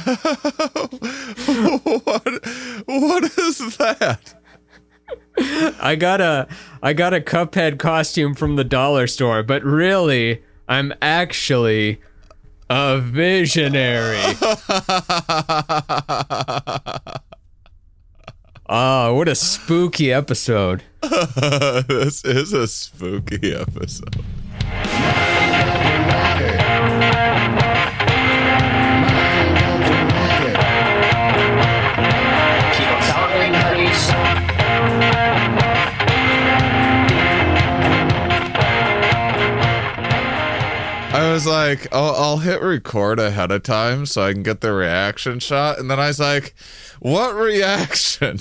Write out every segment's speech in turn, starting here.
what what is that? I got a I got a Cuphead costume from the dollar store, but really, I'm actually a visionary. Oh, what a spooky episode. this is a spooky episode. Was like, I'll, I'll hit record ahead of time so I can get the reaction shot. And then I was like, what reaction?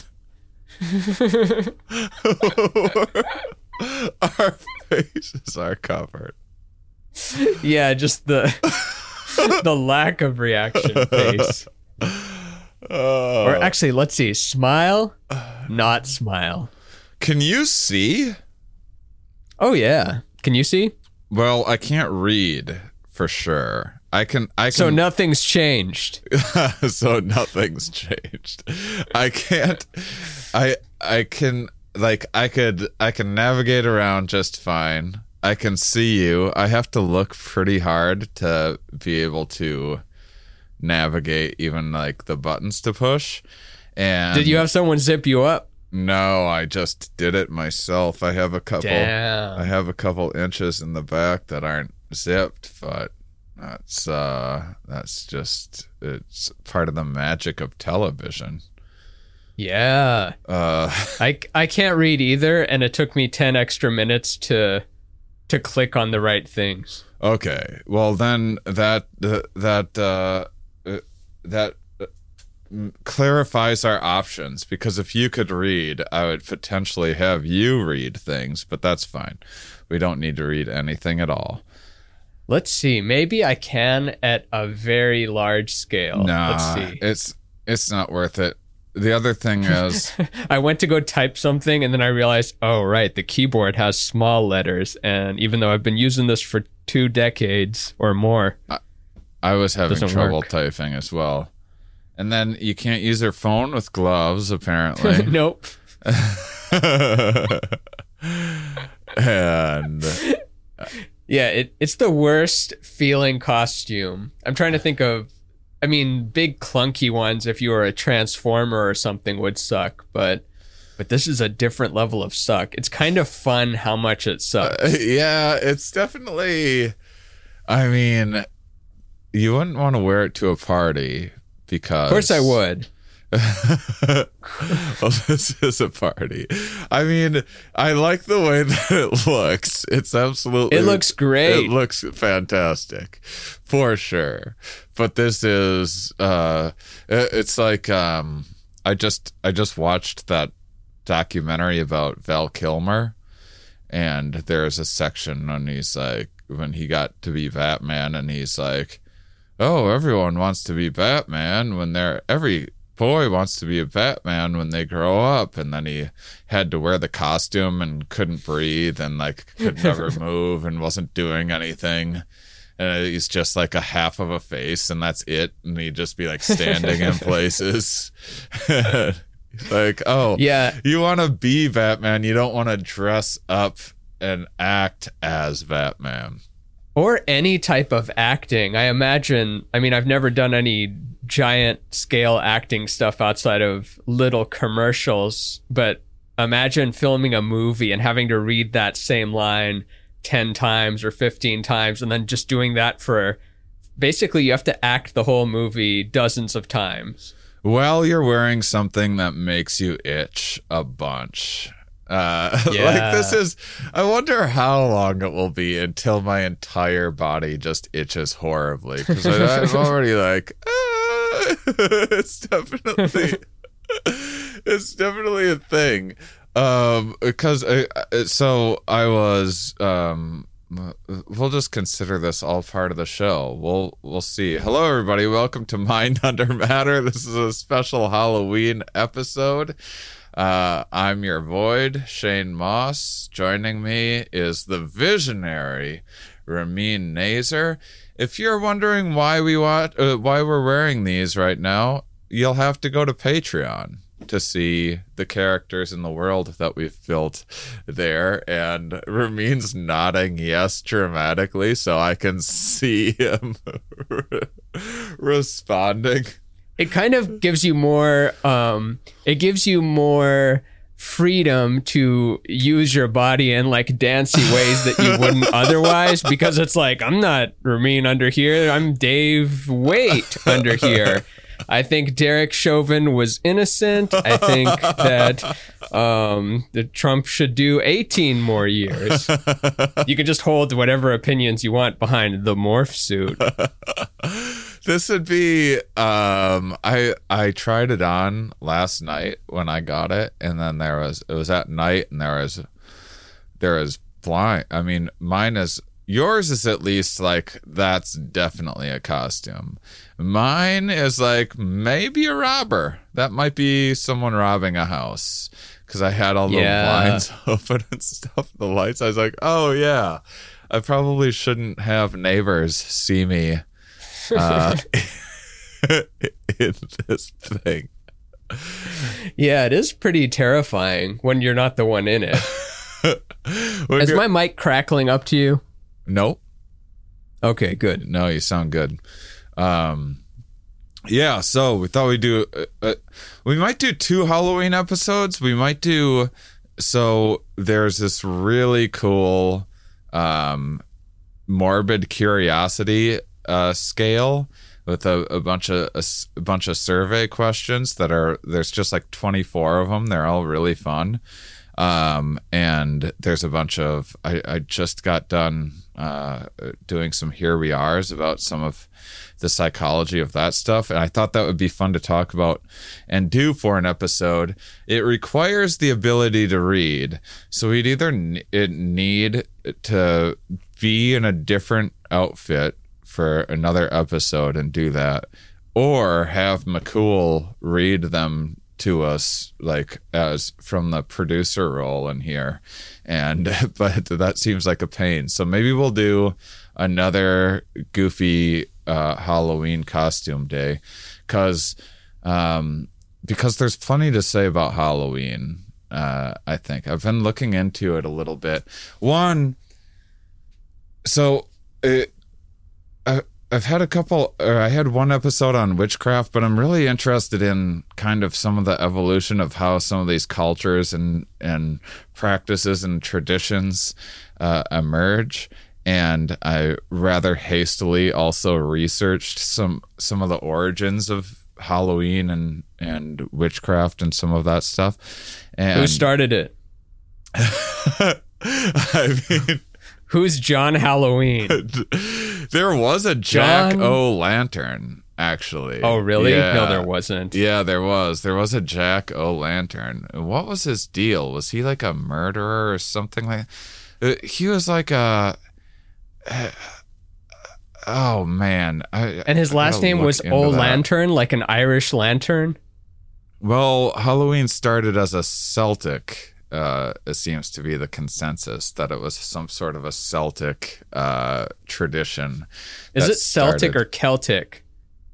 Our faces are covered. Yeah, just the the lack of reaction face. Oh. Or actually, let's see. Smile, not smile. Can you see? Oh yeah. Can you see? Well, I can't read for sure. I can. I can. So nothing's changed. so nothing's changed. I can't. I I can like I could I can navigate around just fine. I can see you. I have to look pretty hard to be able to navigate even like the buttons to push. And Did you have someone zip you up? No, I just did it myself. I have a couple Damn. I have a couple inches in the back that aren't zipped, but that's uh that's just it's part of the magic of television. Yeah. Uh I, I can't read either, and it took me 10 extra minutes to to click on the right things. okay. Well then that that uh uh, that uh, clarifies our options because if you could read, I would potentially have you read things, but that's fine. We don't need to read anything at all. Let's see. Maybe I can at a very large scale. Nah, Let's see. it's it's not worth it. The other thing is, I went to go type something and then I realized, oh, right, the keyboard has small letters. And even though I've been using this for two decades or more, I was having trouble work. typing as well. And then you can't use your phone with gloves, apparently. nope. and uh, Yeah, it, it's the worst feeling costume. I'm trying to think of, I mean, big clunky ones if you were a transformer or something would suck, but but this is a different level of suck. It's kind of fun how much it uh, sucks. yeah, it's definitely. I mean, you wouldn't want to wear it to a party because. Of course I would. well, this is a party. I mean, I like the way that it looks. It's absolutely. It looks great. It looks fantastic, for sure. But this is. uh it- It's like um, I just I just watched that documentary about Val Kilmer, and there's a section when he's like when he got to be Batman, and he's like, "Oh, everyone wants to be Batman when they're every." Boy wants to be a Batman when they grow up, and then he had to wear the costume and couldn't breathe and like could never move and wasn't doing anything. And he's just like a half of a face and that's it. And he'd just be like standing in places. Like oh Yeah. you want to be batman you don't want to dress up and act as batman or any type of acting. I imagine, I mean, I've never done any giant scale acting stuff outside of little commercials, but imagine filming a movie and having to read that same line 10 times or 15 times and then just doing that for basically you have to act the whole movie dozens of times. well you're wearing something that makes you itch a bunch uh Yeah. like this is i wonder how long it will be until my entire body just itches horribly because i'm already like ah, it's definitely it's definitely a thing. Um because I, so i was um we'll just consider this all part of the show. We'll we'll see. Hello everybody. Welcome to mind under matter. This is a special halloween episode. Uh, I'm your void, Shane Mauss. Joining me is the visionary Ramin Nazer. If you're wondering why we watch, uh, why we're wearing these right now, you'll have to go to Patreon to see the characters in the world that we've built there. And Ramin's nodding yes dramatically, so I can see him responding. it kind of gives you more um it gives you more freedom to use your body in like dancey ways that you wouldn't otherwise because it's like I'm not Ramin under here I'm Dave Wait under here. I think Derek Chauvin was innocent. I think that um the Trump should do 18 more years. You can just hold whatever opinions you want behind the morph suit this would be um i i tried it on last night when i got it and then there was it was at night and there was there was blind i mean mine is yours is at least like that's definitely a costume. Mine is like maybe a robber. That might be someone robbing a house because i had all the Yeah. blinds open and stuff the lights. I was like oh yeah. I probably shouldn't have neighbors see me uh, in this thing. yeah it is pretty terrifying when you're not the one in it Is my mic crackling up to you? nope. Okay, good. No, you sound good. Um, yeah. So we thought we'd do. Uh, uh, we might do two Halloween episodes. We might do. So there's this really cool, um, morbid curiosity uh, scale with a, a bunch of a, a bunch of survey questions that are there's just like 24 of them. They're all really fun. Um, and there's a bunch of I, I just got done uh, doing some here we are's about some of the psychology of that stuff and i thought that would be fun to talk about and do for an episode it requires the ability to read so we'd either n- need to be in a different outfit for another episode and do that or have mccool read them to us like as from the producer role in here. And but that seems like a pain. So maybe we'll do another goofy uh halloween costume day. Because um because there's plenty to say about halloween uh i think. I've been looking into it a little bit. One so it, I, I've had a couple, or I had one episode on witchcraft, but I'm really interested in kind of some of the evolution of how some of these cultures and and practices and traditions uh, emerge. And I rather hastily also researched some some of the origins of Halloween and and witchcraft and some of that stuff. And Who started it? I mean. Who's John Halloween? there was a Jack John- O' Lantern, actually. Oh, really? Yeah. No, there wasn't. Yeah, there was. There was a Jack O' Lantern. What was his deal? Was he like a murderer or something like? Uh, he was like a. oh man! I, And his last gotta name was into O. Lantern, like an Irish lantern. Well, Halloween started as a Celtic. Uh, it seems to be the consensus that it was some sort of a Celtic uh, tradition. Is it Celtic started- or Celtic?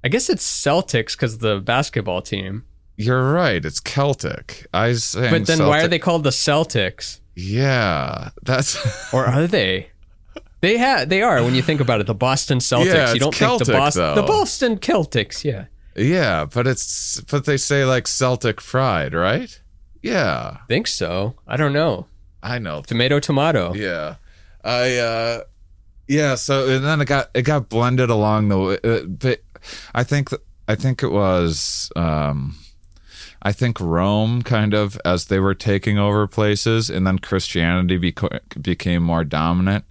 I guess it's Celtics because the basketball team. You're right. It's Celtic. I saying But then why are they called the Celtics? Yeah, that's Or are they? They ha- they are when you think about it. The Boston Celtics. Yeah, you don't think Celtic, the Boston though. the Boston Celtics. Yeah, yeah, but it's but they say like Celtic fried, right? Yeah, think so. I don't know. I know. Tomato, tomato. Yeah, I uh, yeah. So and then it got it got blended along the way. uh, But I think I think it was um, I think Rome kind of as they were taking over places, and then Christianity beco- became more dominant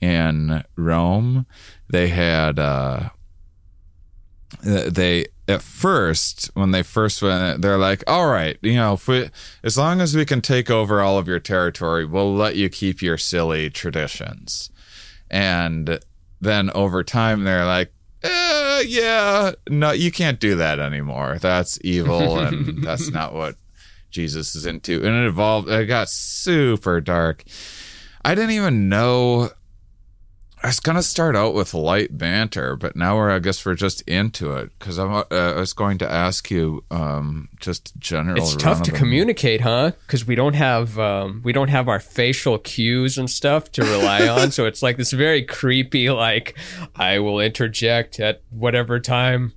in Rome. They had uh, they at first when they first went they're like all right you know if we as long as we can take over all of your territory we'll let you keep your silly traditions. And then over time they're like eh, yeah no you can't do that anymore. That's evil and that's not what jesus is into. And it evolved it got super dark. I didn't even know I was gonna start out with light banter, but now we're I guess we're just into it because I'm. Uh, I was going to ask you um, just general. It's tough to communicate, huh? Because we don't have um, we don't have our facial cues and stuff to rely on. so it's like this very creepy, like I will interject at whatever time,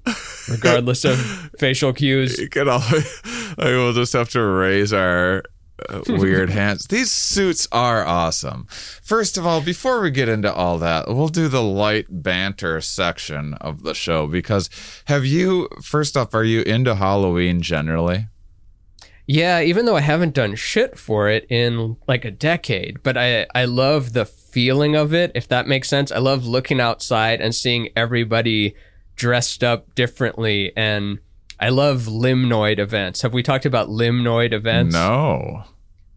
regardless of facial cues. You can always, I will just have to raise our Uh, weird hands. These suits are awesome. First of all, before we get into all that, we'll do the light banter section of the show because have you, first off, are you into Halloween generally? Yeah, even though I haven't done shit for it in like a decade, but I I love the feeling of it, if that makes sense. I love looking outside and seeing everybody dressed up differently and I love limnoid events. Have we talked about limnoid events? No.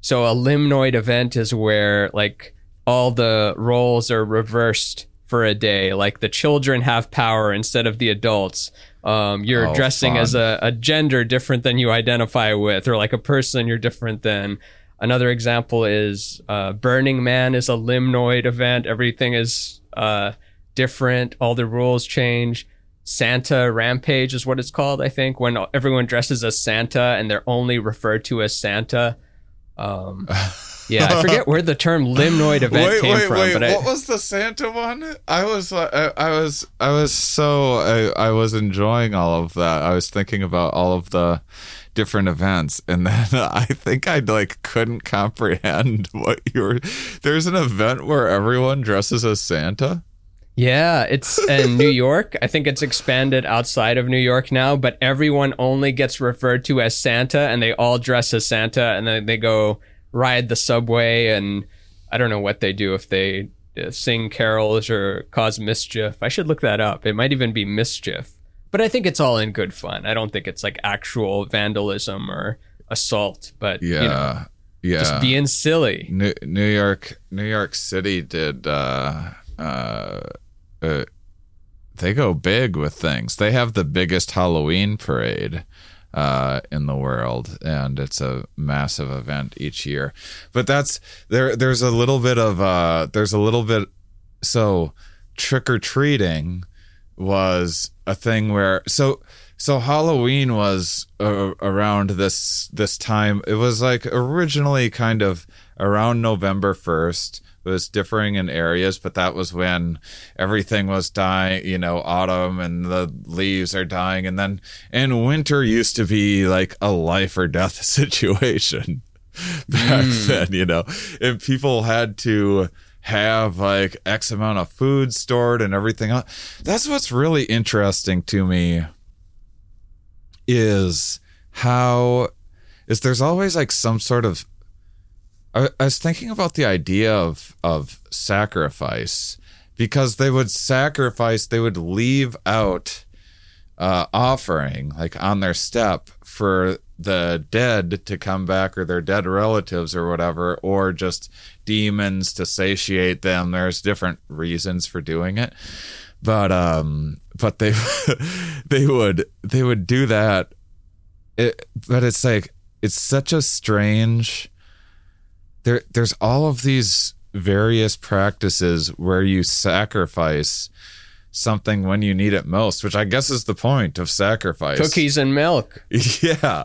So a limnoid event is where like all the roles are reversed for a day. Like the children have power instead of the adults. Um, you're Oh, dressing as a, a gender different than you identify with, or like a person you're different than. Another example is uh, Burning Man is a limnoid event. Everything is uh, different. All the rules change. Santa Rampage is what it's called, I think, when everyone dresses as Santa and they're only referred to as Santa. Um, yeah, I forget where the term limnoid event wait, came wait, from, wait. but I, what was the Santa one? I was, uh, I, I was, I was so, I, I was enjoying all of that. I was thinking about all of the different events, and then I think I like couldn't comprehend what you were. There's an event where everyone dresses as Santa. Yeah, it's in New York. I think it's expanded outside of New York now, but everyone only gets referred to as Santa, and they all dress as Santa, and then they go ride the subway, and I don't know what they do if they uh, sing carols or cause mischief. I should look that up. It might even be mischief, but I think it's all in good fun. I don't think it's like actual vandalism or assault, but Yeah, you know, yeah. just being silly. New, New York, New York City did. Uh, uh, uh, they go big with things. They have the biggest Halloween parade uh, in the world, and it's a massive event each year. But that's there. There's a little bit of. Uh, there's a little bit. So trick or treating was a thing where so so Halloween was uh, around this this time. It was like originally kind of around November first. It was differing in areas, but that was when everything was dying. You know, autumn and the leaves are dying, and then and winter used to be like a life or death situation back hmm. then. You know, and people had to have like X amount of food stored and everything else. That's what's really interesting to me is how is there's always like some sort of I, was thinking about the idea of of sacrifice because they would sacrifice they would leave out uh offering like on their step for the dead to come back or their dead relatives or whatever or just demons to satiate them. There's different reasons for doing it. But um but they they would they would do that. It, but it's like it's such a strange there there's all of these various practices where you sacrifice something when you need it most which i guess is the point of sacrifice Cookies and milk. yeah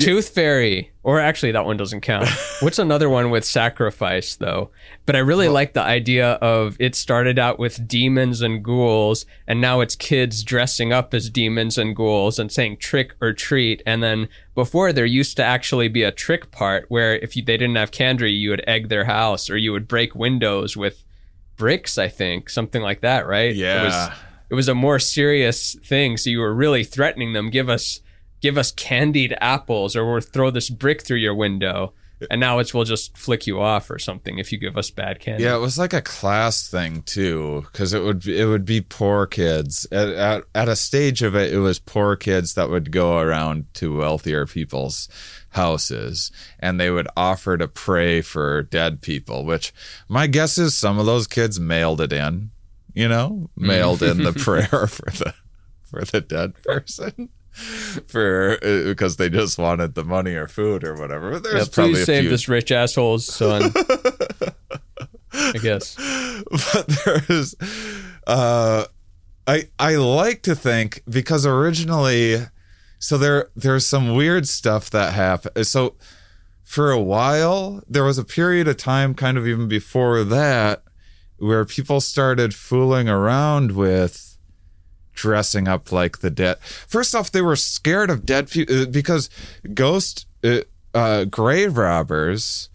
Tooth Fairy. Or actually, that one doesn't count. What's another one with sacrifice, though? But I really like the idea of it started out with demons and ghouls, and now it's kids dressing up as demons and ghouls and saying trick or treat. And then before, there used to actually be a trick part where if you, they didn't have candy, you would egg their house or you would break windows with bricks, I think. Something like that, right? It was, yeah it was a more serious thing. So you were really threatening them. Give us, give us candied apples, or we'll throw this brick through your window. And now it's we'll just flick you off or something if you give us bad candy. Yeah, it was like a class thing too, because it would be, it would be poor kids at, at at a stage of it. It was poor kids that would go around to wealthier people's houses, and they would offer to pray for dead people. Which my guess is some of those kids mailed it in, you know, mailed in the prayer for the for the dead person. For uh, because they just wanted the money or food or whatever. But Yeah, there's probably please a save few this rich asshole's son. I guess. but there is uh I I like to think because originally so there there's some weird stuff that happened. So for a while there was a period of time kind of even before that where people started fooling around with dressing up like the dead. First off, they were scared of dead people because ghost uh, uh, grave robbers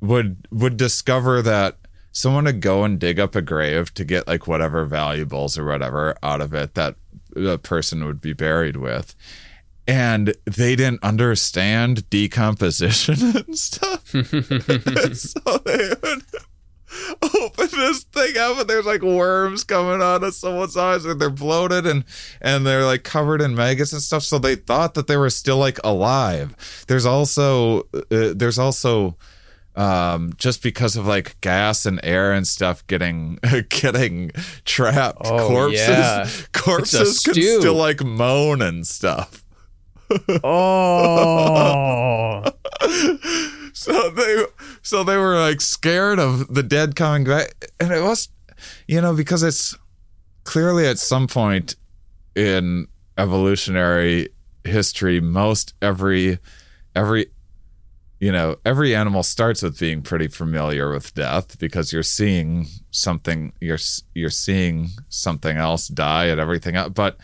would would discover that someone would go and dig up a grave to get like whatever valuables or whatever out of it that the person would be buried with. And they didn't understand decomposition and stuff. so they would open this thing up and there's like worms coming out of someone's eyes and they're bloated and and they're like covered in maggots and stuff so they thought that they were still like alive there's also uh, there's also um just because of like gas and air and stuff getting getting trapped Oh, corpses yeah. corpses can still like moan and stuff Oh. so they so they were like scared of the dead coming back and it was you know because it's clearly at some point in evolutionary history most every every you know every animal starts with being pretty familiar with death because you're seeing something you're you're seeing something else die and everything else but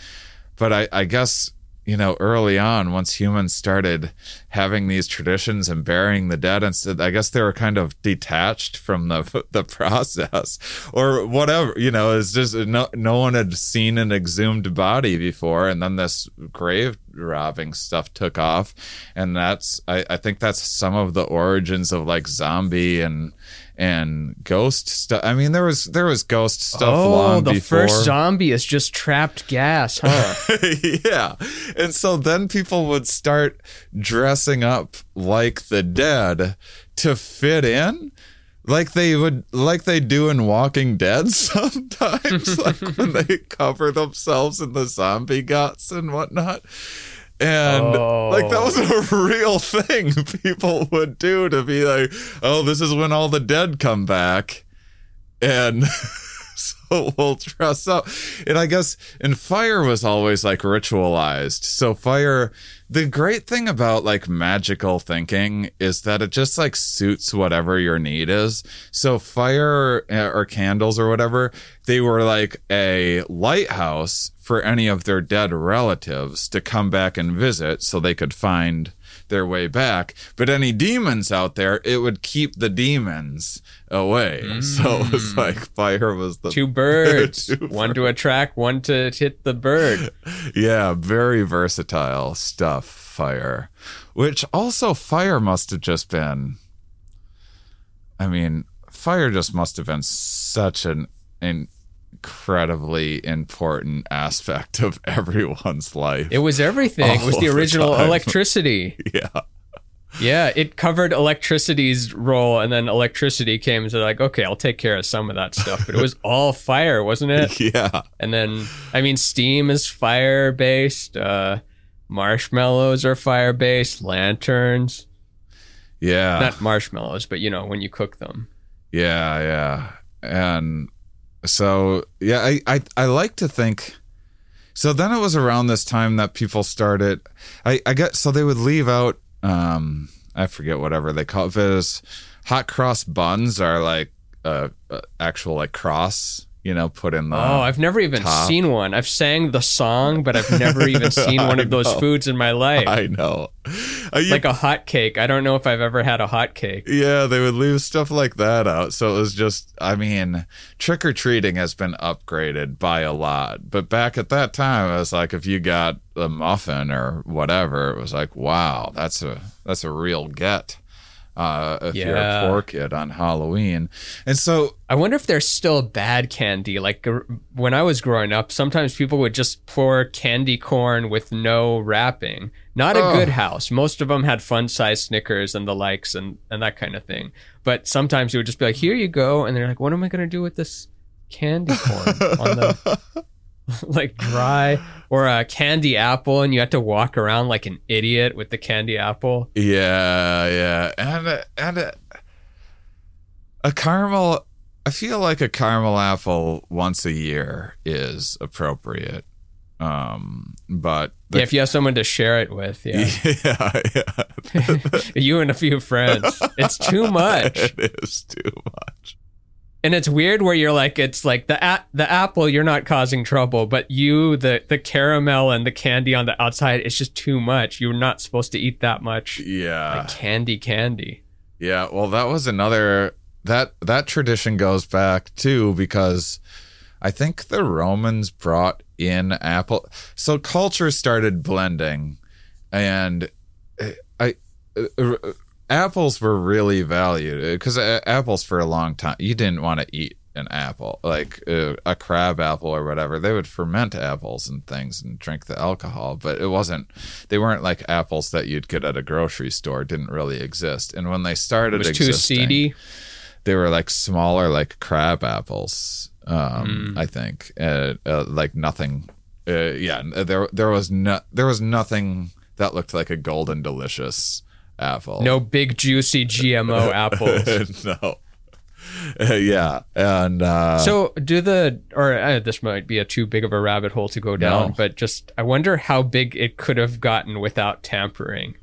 but I, I guess you know early on once humans started having these traditions and burying the dead and so i guess they were kind of detached from the the process or whatever you know it's just no, no one had seen an exhumed body before and then this grave robbing stuff took off and that's I, I think that's some of the origins of like zombie and and ghost stuff i mean there was there was ghost stuff Oh, long the before first zombie is just trapped gas, huh? yeah. And so then people would start dressing up like the dead to fit in. Like they would like they do in Walking Dead sometimes, like when they cover themselves in the zombie guts and whatnot. And like that was a oh. real thing people would do to be like, oh, this is when all the dead come back. And so we'll dress up. And I guess, and fire was always like ritualized. So fire, the great thing about like magical thinking is that it just like suits whatever your need is. So fire uh, or candles or whatever, they were like a lighthouse for any of their dead relatives to come back and visit so they could find their way back. But any demons out there, it would keep the demons away. So it was mm. like fire was the Two birds, Two one to attract, one to hit the bird. yeah, very versatile stuff, fire. Which also fire must have just been I mean, fire just must have been such an incredibly important aspect of everyone's life. It was everything. it was the the original time. electricity. yeah. Yeah, it covered electricity's role, and then electricity came and said, like, okay, I'll take care of some of that stuff. But it was all fire, wasn't it? Yeah. And then, I mean, steam is fire based. Uh, marshmallows are fire based. Lanterns, Yeah. not marshmallows, but you know when you cook them. Yeah, yeah. And so yeah, I, I I like to think so then it was around this time that people started I, I get so they would leave out um I forget whatever they call it. It is hot cross buns are like uh, uh actual like cross, you know, put in the oh, I've never even top. seen one. I've sang the song, but I've never even seen one of those know. foods in my life. I know. Uh, you- like a hot cake. I don't know if I've ever had a hot cake. Yeah, they would leave stuff like that out. So it was just, I mean, trick or treating has been upgraded by a lot. But back at that time, it was like if you got a muffin or whatever, it was like, wow, that's a that's a real get. Uh, if you're a poor kid on Halloween, and so I wonder if there's still bad candy. Like gr- when I was growing up, sometimes people would just pour candy corn with no wrapping. Not a Ugh. good house. Most of them had fun size Snickers and the likes and, and that kind of thing. But sometimes it would just be like, here you go. And they're like, what am I going to do with this candy corn on the like dry or a candy apple? And you had to walk around like an idiot with the candy apple. Yeah, yeah, and uh, and uh, a caramel. I feel like a caramel apple once a year is appropriate. Um, but the- Yeah, if you have someone to share it with, yeah, yeah, yeah, you and a few friends, it's too much. it is too much. And it's weird where you're like it's like the a- the apple you're not causing trouble but you the the caramel and the candy on the outside it's just too much. You're not supposed to eat that much. Yeah, like candy candy. Yeah, well, that was another that that tradition goes back too because I think the Romans brought in apple. So culture started blending, and uh, I uh, uh, apples were really valued because uh, apples for a long time you didn't want to eat an apple like uh, a crab apple or whatever. They would ferment apples and things and drink the alcohol but it wasn't they weren't like apples that you'd get at a grocery store didn't really exist. And when they started it was too seedy? they were like smaller like crab apples um i think uh, uh, like nothing uh, yeah there there was no there was nothing that looked like a golden delicious apple. No big juicy gmo apples. No. Uh, yeah and uh so do the or uh, this might be a too big of a rabbit hole to go down No. but just i wonder how big it could have gotten without tampering.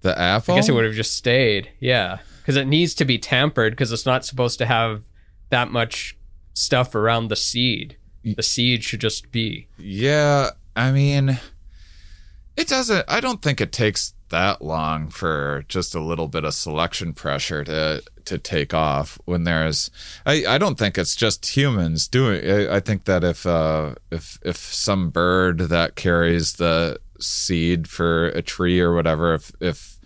The apple? I guess it would have just stayed yeah. Because it needs to be tampered because it's not supposed to have that much stuff around the seed. The seed should just be. Yeah, I mean, it doesn't. I don't think it takes that long for just a little bit of selection pressure to to take off when there's. I I don't think it's just humans doing. I, I think that if uh if if some bird that carries the seed for a tree or whatever, if if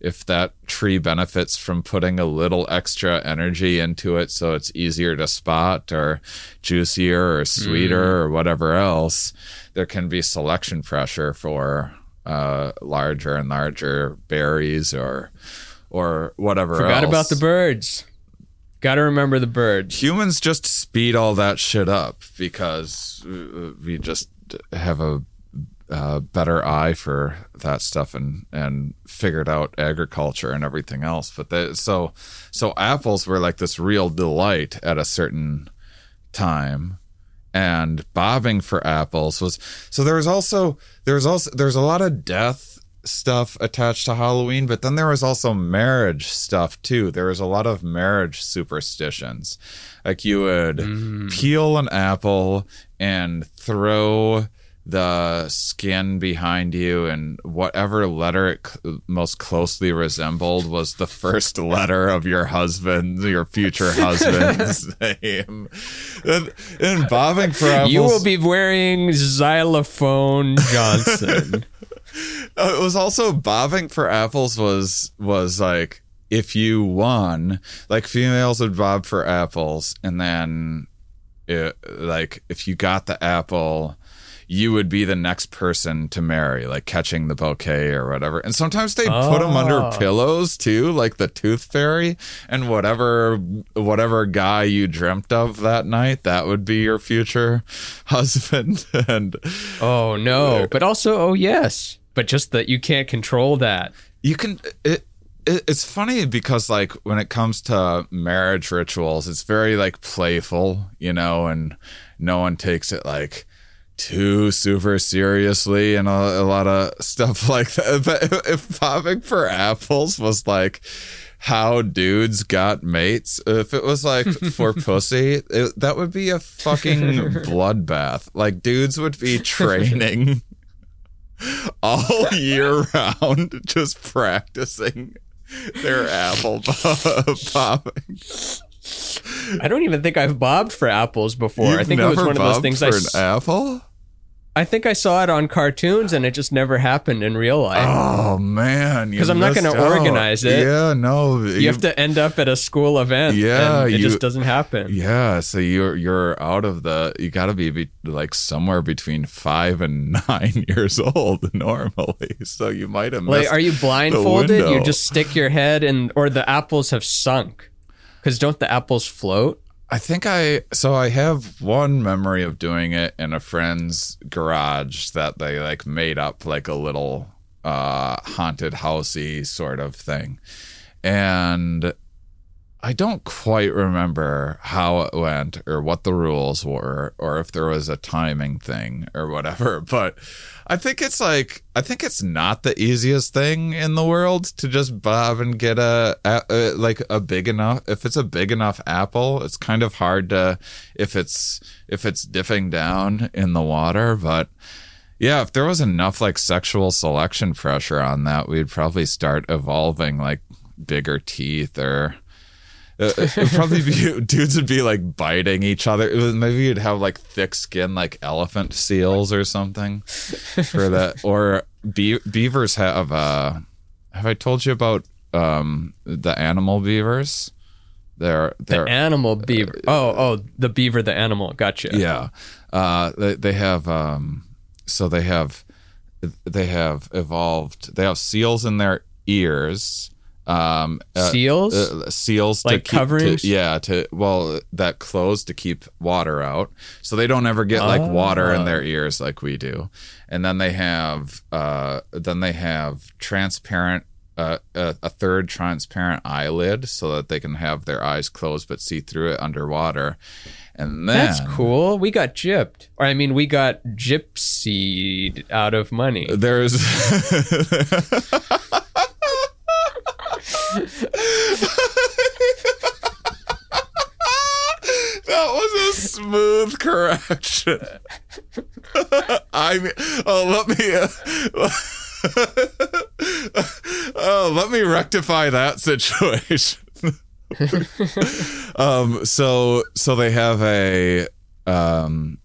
if that tree benefits from putting a little extra energy into it so it's easier to spot or juicier or sweeter or whatever else, there can be selection pressure for uh, larger and larger berries or or whatever forgot else. about the birds gotta remember the birds Humans just speed all that shit up because uh, we just have a uh, better eye for that stuff and and figured out agriculture and everything else. But the, so so apples were like this real delight at a certain time, and bobbing for apples was so there was also there's also there's a lot of death stuff attached to Halloween, but then there was also marriage stuff too. There was a lot of marriage superstitions. Like you would mm. peel an apple and throw the skin behind you and whatever letter it c- most closely resembled was the first letter of your husband your future husband's name. And, and bobbing for apples you will be wearing xylophone johnson. Uh, it was also bobbing for apples was was like if you won like females would bob for apples and then it, like if you got the apple you would be the next person to marry like catching the bouquet or whatever. And sometimes they put them under Oh. pillows too like the tooth fairy. And whatever whatever guy you dreamt of that night that would be your future husband. And oh no. But also oh yes. But just that you can't control that. You can it it's funny because like when it comes to marriage rituals it's very like playful you know and no one takes it like too super seriously and a, a lot of stuff like that but if, popping for apples was like how dudes got mates if it was like for pussy it, that would be a fucking bloodbath like dudes would be training all year round just practicing their apple popping. i don't even think i've bobbed for apples before i You've think it was one of those things for i an apple. I think i saw it on cartoons and it just never happened in real life Oh man, because I'm not gonna out. organize it. Yeah, no, you have to end up at a school event Yeah, and it you- just doesn't happen Yeah, so you're you're out of the. You got to be, be like somewhere between five and nine years old normally. So you might have. Like, are you blindfolded? You just stick your head in, or the apples have sunk. Because don't the apples float? I think I so I have one memory of doing it in a friend's garage that they like made up like a little uh haunted housey sort of thing. And I don't quite remember how it went or what the rules were or if there was a timing thing or whatever, but I think it's like I think it's not the easiest thing in the world to just bob and get a, a, a like a big enough if it's a big enough apple, it's kind of hard to if it's if it's dipping down in the water, but yeah, if there was enough like sexual selection pressure on that, we'd probably start evolving like bigger teeth or uh, it'd probably be dudes would be like biting each other. Was, maybe you'd have like thick skin like elephant seals or something for that. Or be- beavers have. Uh, have I told you about um, the animal beavers? They're The they're animal beaver. Oh, oh, the beaver, the animal. Gotcha. yeah. Uh, they they have um, so they have they have evolved. They have seals in their ears. Um, uh, Seals? uh, seals Like to keep, coverings? To, yeah, to well that close to keep water out, so they don't ever get like water in Ah. their ears like we do. And then they have uh, then they have transparent. Uh, a, a third transparent eyelid so that they can have their eyes closed but see through it underwater and then That's cool. We got gypped. Or I mean, we got gypsied out of money. there's that was a smooth correction. I mean oh let me uh, oh let me rectify that situation. Um so so they have a um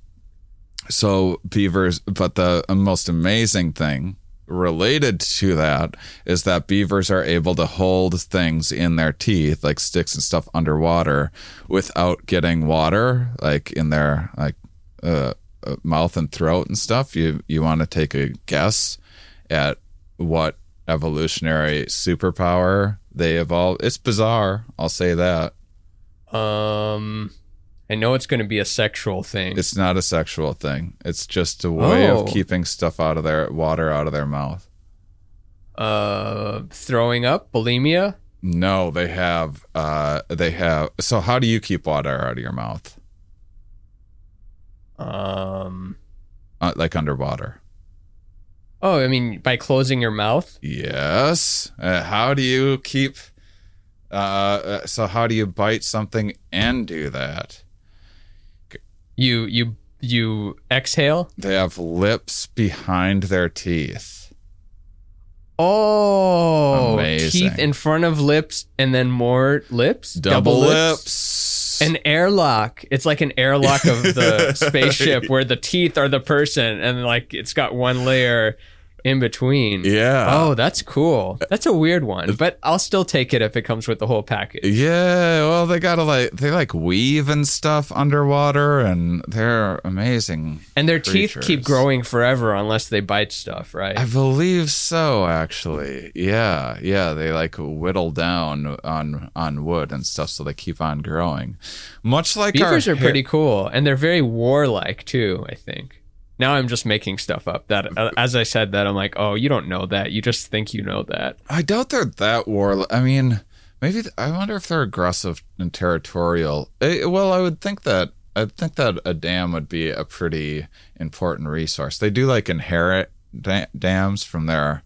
so beavers but the most amazing thing related to that is that beavers are able to hold things in their teeth like sticks and stuff underwater without getting water like in their like uh, uh, mouth and throat and stuff. You you want to take a guess at what evolutionary superpower they evolved it's bizarre i'll say that. Um, I know it's going to be a sexual thing. It's not a sexual thing. It's just a way Oh. of keeping stuff out of their water out of their mouth. Uh, throwing up, bulimia. No, they have uh they have so how do you keep water out of your mouth? Um, Uh, like underwater. oh, I mean, by closing your mouth. Yes. Uh, how do you keep uh uh, so how do you bite something and do that? You you you exhale. They have lips behind their teeth. Oh, Amazing. teeth in front of lips, and then more lips. Double, lips. An airlock. It's like an airlock of the spaceship where the teeth are the person, and like it's got one layer in between. yeah. Oh, that's cool. That's a weird one, but I'll still take it if it comes with the whole package. Yeah, well, they gotta like they like weave and stuff underwater, and they're amazing. And their teeth keep growing forever unless they bite stuff, right? I believe so, actually. Yeah, yeah, they like whittle down on on wood and stuff, so they keep on growing. Much like Beavers our are pretty cool, and they're very warlike too. I think. Now I'm just making stuff up. That uh, as I said that, I'm like, oh, you don't know that. You just think you know that. I doubt they're that war. I mean, maybe th- I wonder if they're aggressive and territorial. Well, I would think that. I think that a dam would be a pretty important resource. They do like inherit da- dams from their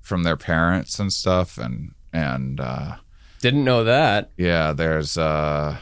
from their parents and stuff, and and uh, Didn't know that. yeah, there's uh,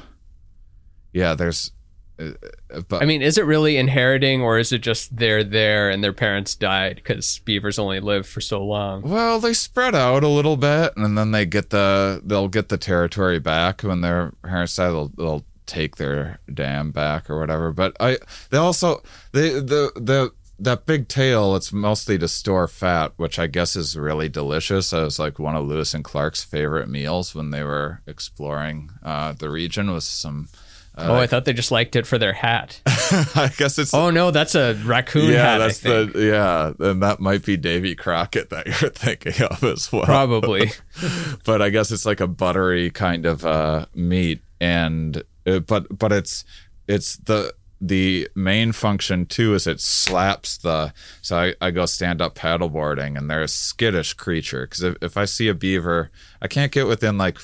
yeah, there's. Uh, but I mean, is it really inheriting, or is it just they're there and their parents died because beavers only live for so long? Well, they spread out a little bit, and then they get the they'll get the territory back when their parents die. They'll they'll take their dam back or whatever. But I they also they the the that big tail. It's mostly to store fat, which I guess is really delicious. It was like one of Lewis and Clark's favorite meals when they were exploring uh, the region. Was some. Oh, I thought they just liked it for their hat. I guess it's Oh no, that's a raccoon yeah, hat. that's the yeah, and that might be Davy Crockett that you're thinking of as well. Probably. but I guess it's like a buttery kind of uh, meat, and uh, but but it's it's the the main function too is it slaps the so I, I go stand up paddleboarding and they're a skittish creature because if, if I see a beaver I can't get within like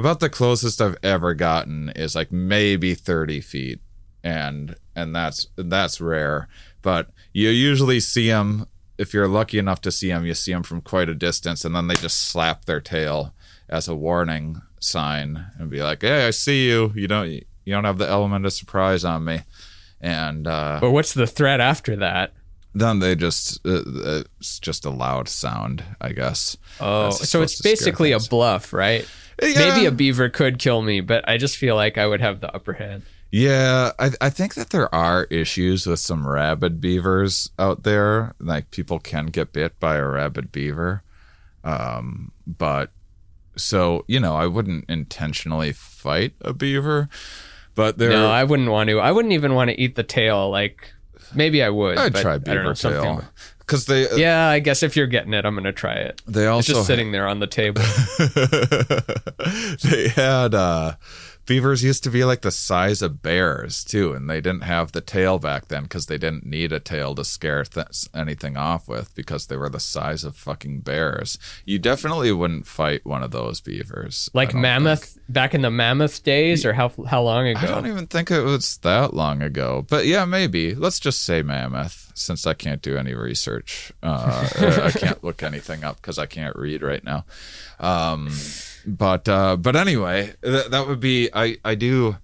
about the closest I've ever gotten is like maybe 30 feet, and and that's that's rare. But you usually see them if you're lucky enough to see them. You see them from quite a distance, and then they just slap their tail as a warning sign and be like, "Hey, I see you. You don't you don't have the element of surprise on me." And uh, But what's the threat after that? then they just uh, uh, it's just a loud sound, I guess. Oh, so it's basically a bluff, right? Yeah. Maybe a beaver could kill me, but I just feel like I would have the upper hand. Yeah, I, I think that there are issues with some rabid beavers out there. Like people can get bit by a rabid beaver, um, but so you know, I wouldn't intentionally fight a beaver, but there. No, I wouldn't want to. I wouldn't even want to eat the tail. Like maybe I would. I'd but try beaver know, something- tail because they Yeah, I guess if you're getting it, I'm gonna try it. they It's also just sitting there on the table. they had uh beavers used to be like the size of bears too and they didn't have the tail back then because they didn't need a tail to scare th- anything off with because they were the size of fucking bears. You definitely wouldn't fight one of those beavers Like mammoth back in the mammoth days, or how how long ago? i don't even think it was that long ago but yeah maybe. Let's just say mammoth since i can't do any research uh, i can't look anything up because i can't read right now. Um but uh but anyway th- that would be i i do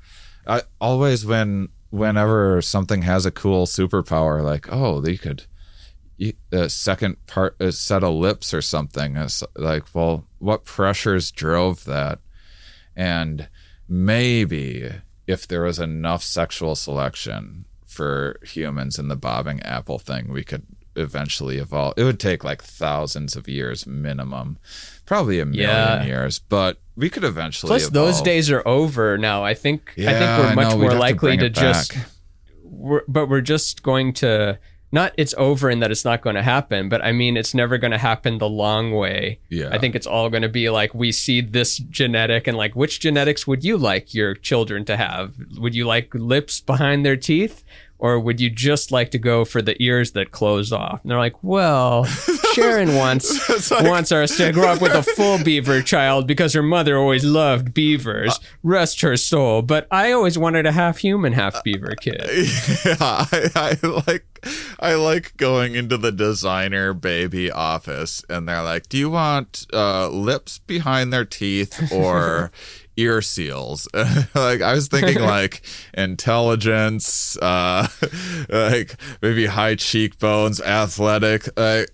i always when whenever something has a cool superpower like oh they could a second part a set of lips or something it's like well what pressures drove that? And maybe if there was enough sexual selection for humans and the bobbing apple thing we could eventually evolve it would take like thousands of years minimum probably a million Yeah. years but we could eventually Plus, those days are over now. I think. yeah, I think we're much know, more have to likely to, just. We're, but we're just going to not. It's over and that it's not going to happen. But I mean, it's never going to happen the long way. Yeah. I think it's all going to be like we see this genetic and like which genetics would you like your children to have? Would you like lips behind their teeth? Or would you just like to go for the ears that close off? And they're like, well, Sharon wants like- wants us to grow up with a full beaver child because her mother always loved beavers. Rest her soul. But I always wanted a half human, half beaver kid. yeah, I, I like I like going into the designer baby office and they're like, "Do you want uh, lips behind their teeth or ear seals?" like I was thinking like intelligence, uh, like maybe high cheekbones, athletic. Like,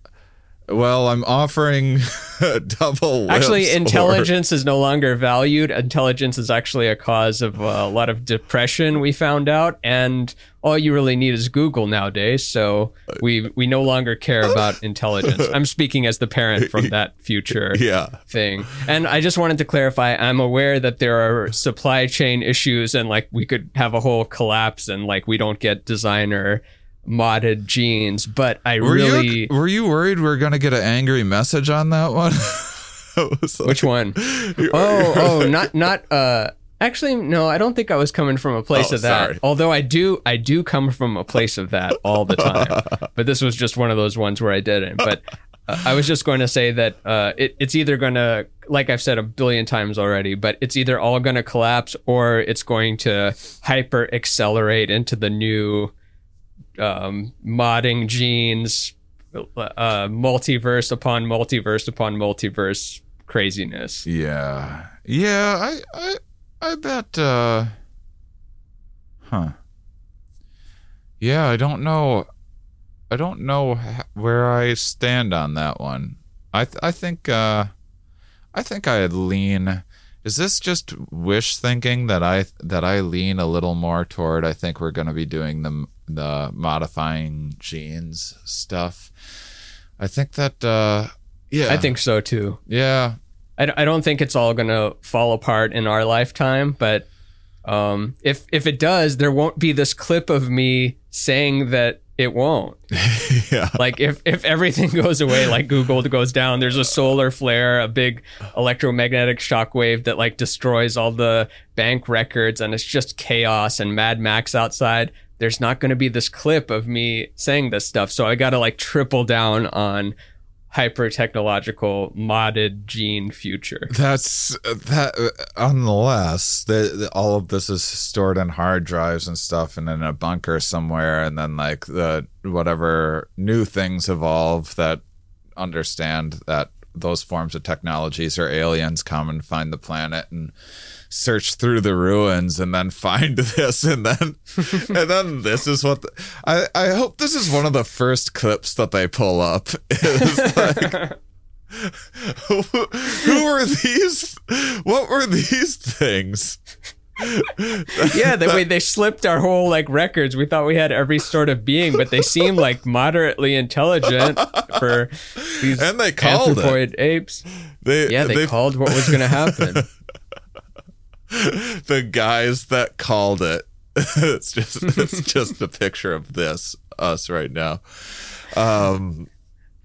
well, I'm offering double. Actually, lips or- intelligence is no longer valued. Intelligence is actually a cause of uh, a lot of depression. We found out, and all you really need is Google nowadays. So we we no longer care about intelligence. I'm speaking as the parent from that future yeah. thing. And I just wanted to clarify. I'm aware that there are supply chain issues, and like we could have a whole collapse, and like we don't get designer modded jeans. But I Were really. you were you worried we are gonna get an angry message on that one? Was like- Which one? Oh, oh, not not uh actually no, I don't think I was coming from a place Oh, of that. sorry. Although I do I do come from a place of that all the time. but this was just one of those ones where I didn't. But uh, I was just going to say that uh it, it's either going to like I've said a billion times already, but it's either all going to collapse or it's going to hyper accelerate into the new um modding genes uh multiverse upon multiverse upon multiverse craziness. Yeah. Yeah, I I I bet uh huh. Yeah, I don't know I don't know where I stand on that one. I th- I think uh I think I'd lean is this just wish thinking that I that I lean a little more toward I think we're going to be doing the the modifying genes stuff. I think that uh yeah. I think so too. yeah. I, I don't think it's all gonna fall apart in our lifetime, but um, if if it does, there won't be this clip of me saying that it won't. yeah. Like if if everything goes away, like Google goes down, there's a solar flare, a big electromagnetic shockwave that like destroys all the bank records, and it's just chaos and Mad Max outside. There's not going to be this clip of me saying this stuff, so I got to like triple down on hyper technological modded gene future. That's that. Uh, unless the, the, all of this is stored in hard drives and stuff, and in a bunker somewhere, and then like the whatever new things evolve that understand that those forms of technologies or aliens come and find the planet and search through the ruins and then find this and then and then this is what the, I I hope this is one of the first clips that they pull up is like who, who were these what were these things yeah, the way they slipped our whole like records. We thought we had every sort of being, but they seem like moderately intelligent for these And they called it. anthropoid apes. they Yeah, they, called what was going to happen. the guys that called it it's just it's just a picture of this us right now um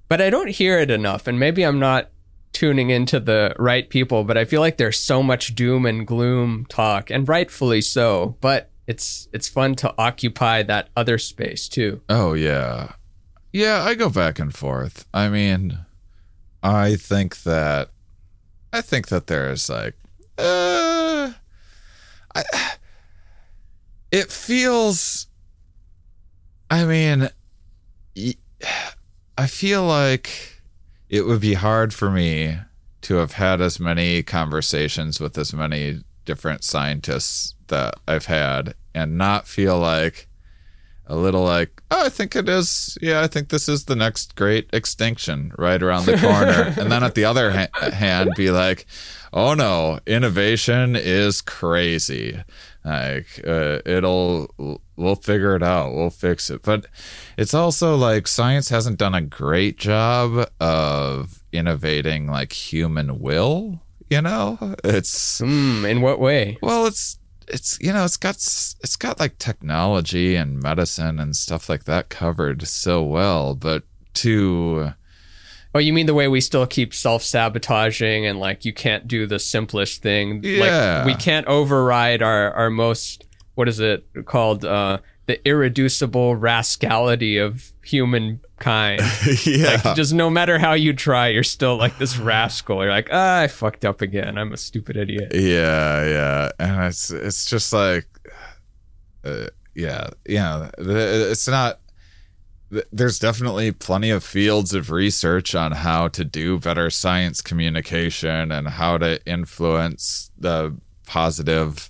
but I don't hear it enough, and maybe I'm not tuning into the right people. But I feel like there's so much doom and gloom talk, and rightfully so. But it's it's fun to occupy that other space too. Oh yeah. Yeah, I go back and forth. I mean, I think that I think that there's like uh I it feels I mean I feel like it would be hard for me to have had as many conversations with as many different scientists that I've had and not feel like a little like, oh, I think it is. Yeah, I think this is the next great extinction right around the corner. and then at the other ha- hand, be like, oh no, innovation is crazy. Like, uh, it'll, we'll figure it out. We'll fix it. But it's also like science hasn't done a great job of innovating like human will. You know, it's Hmm, in what way? well, it's it's you know it's got it's got like technology and medicine and stuff like that covered so well, but to Oh, you mean the way we still keep self sabotaging and like you can't do the simplest thing? Yeah. Like we can't override our our most what is it called? Uh, the irreducible rascality of humankind. yeah, Like just no matter how you try, you're still like this rascal. You're like, ah, I fucked up again. I'm a stupid idiot. yeah, yeah, and it's it's just like, uh, yeah, yeah, it's not. Th- There's definitely plenty of fields of research on how to do better science communication and how to influence the positive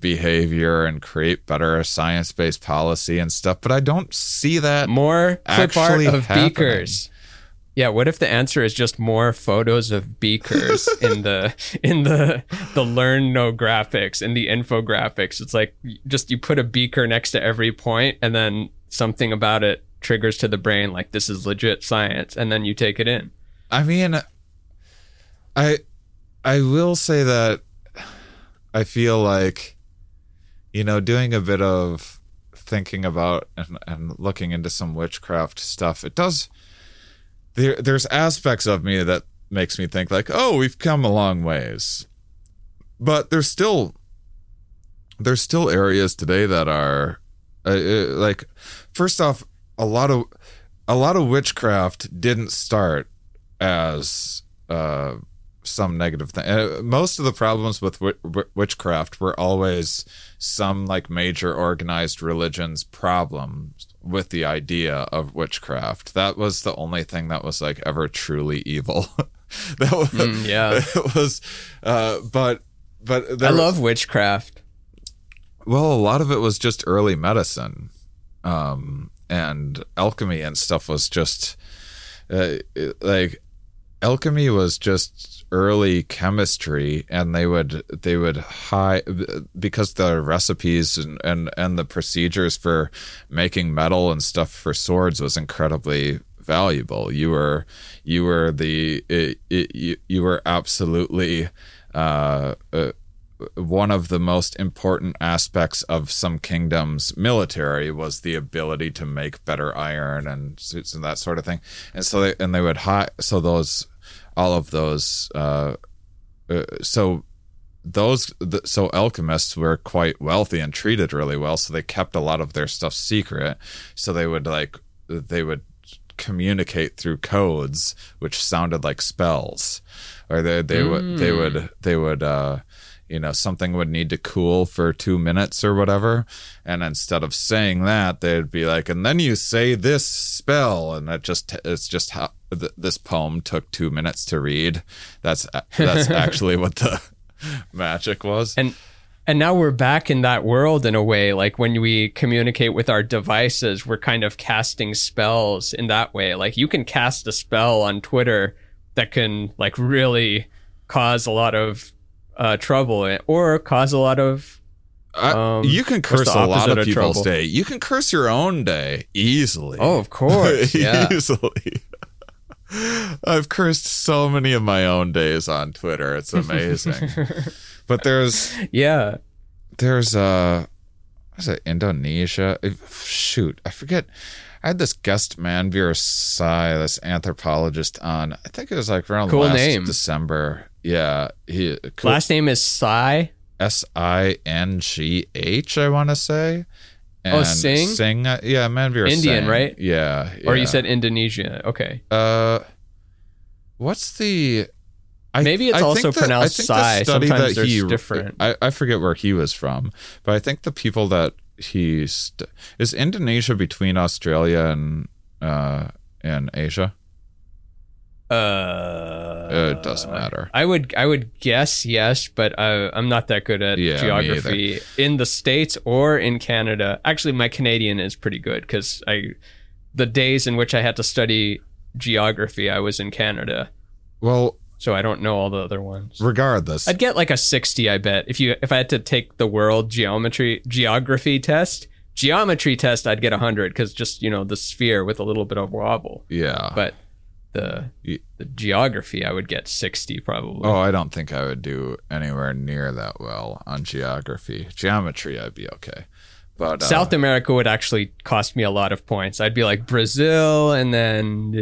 behavior and create better science-based policy and stuff. But I don't see that More Actually of happening. beakers. Yeah, what if the answer is just more photos of beakers in the in the the learn no graphics in the infographics? It's like just you put a beaker next to every point and then something about it triggers to the brain like this is legit science and then you take it in. I mean, I I will say that I feel like you know doing a bit of thinking about and, and looking into some witchcraft stuff. It does there there's aspects of me that makes me think like, oh, we've come a long ways, but there's still there's still areas today that are uh, uh, like first off a lot of a lot of witchcraft didn't start as uh, some negative thing. Uh, most of the problems with wi- wi- witchcraft were always some like major organized religions' problems with the idea of witchcraft. That was the only thing that was like ever truly evil. that was, Mm, yeah. it was. Uh, but but I was- love witchcraft. well, a lot of it was just early medicine, um, and alchemy and stuff was just uh, like alchemy was just early chemistry, and they would they would high because the recipes and, and and the procedures for making metal and stuff for swords was incredibly valuable. You were you were the it, it, you, you were absolutely. Uh, uh, one of the most important aspects of some kingdoms military was the ability to make better iron and suits and that sort of thing. And so they and they would hide so those all of those uh, uh so those th- so alchemists were quite wealthy and treated really well so they kept a lot of their stuff secret. So they would like they would communicate through codes which sounded like spells. Or they they would they would they would uh you know something would need to cool for 2 minutes or whatever. And instead of saying that they'd be like and then you say this spell. And that just it's just how th- this poem took 2 minutes to read. That's that's actually what the magic was. And and now we're back in that world in a way. Like when we communicate with our devices we're kind of casting spells in that way. Like you can cast a spell on twitter that can like really cause a lot of uh, trouble or cause a lot of I- Um, you can curse a lot of of people's trouble? day. You can curse your own day easily. oh of course yeah easily. I've cursed so many of my own days on Twitter. It's amazing. but there's yeah there's uh what is it Indonesia? Shoot, I forget. I had this guest Manveer Sai, this anthropologist on. I think it was like around Cool last name. December. Yeah, he last name is Sai S I N G H, I want to say. Oh, And Singh? Singh, uh, yeah, Manveer Indian, Singh. right? Yeah, or you said Indonesia okay Uh, what's the? I, Maybe it's I also pronounced I think the Sai. Sometimes that he, there's different- I, I forget where he was from, but I think the people that he st- is Indonesia between Australia and uh and Asia. Uh it doesn't matter. I would I would guess yes, but uh, I'm not that good at Yeah, geography in the states or in Canada. Actually, my Canadian is pretty good because I the days in which I had to study geography, I was in Canada, Well, so I don't know all the other ones. regardless, I'd get like a 60, I bet. If you if I had to take the world geometry geography test, geometry test, I'd get 100 cuz just, you know, the sphere with a little bit of wobble. yeah. But the the geography, I would get 60 probably. Oh, I don't think I would do anywhere near that well on geography. Geometry, I'd be okay. But uh, South America would actually cost me a lot of points. I'd be like Brazil and then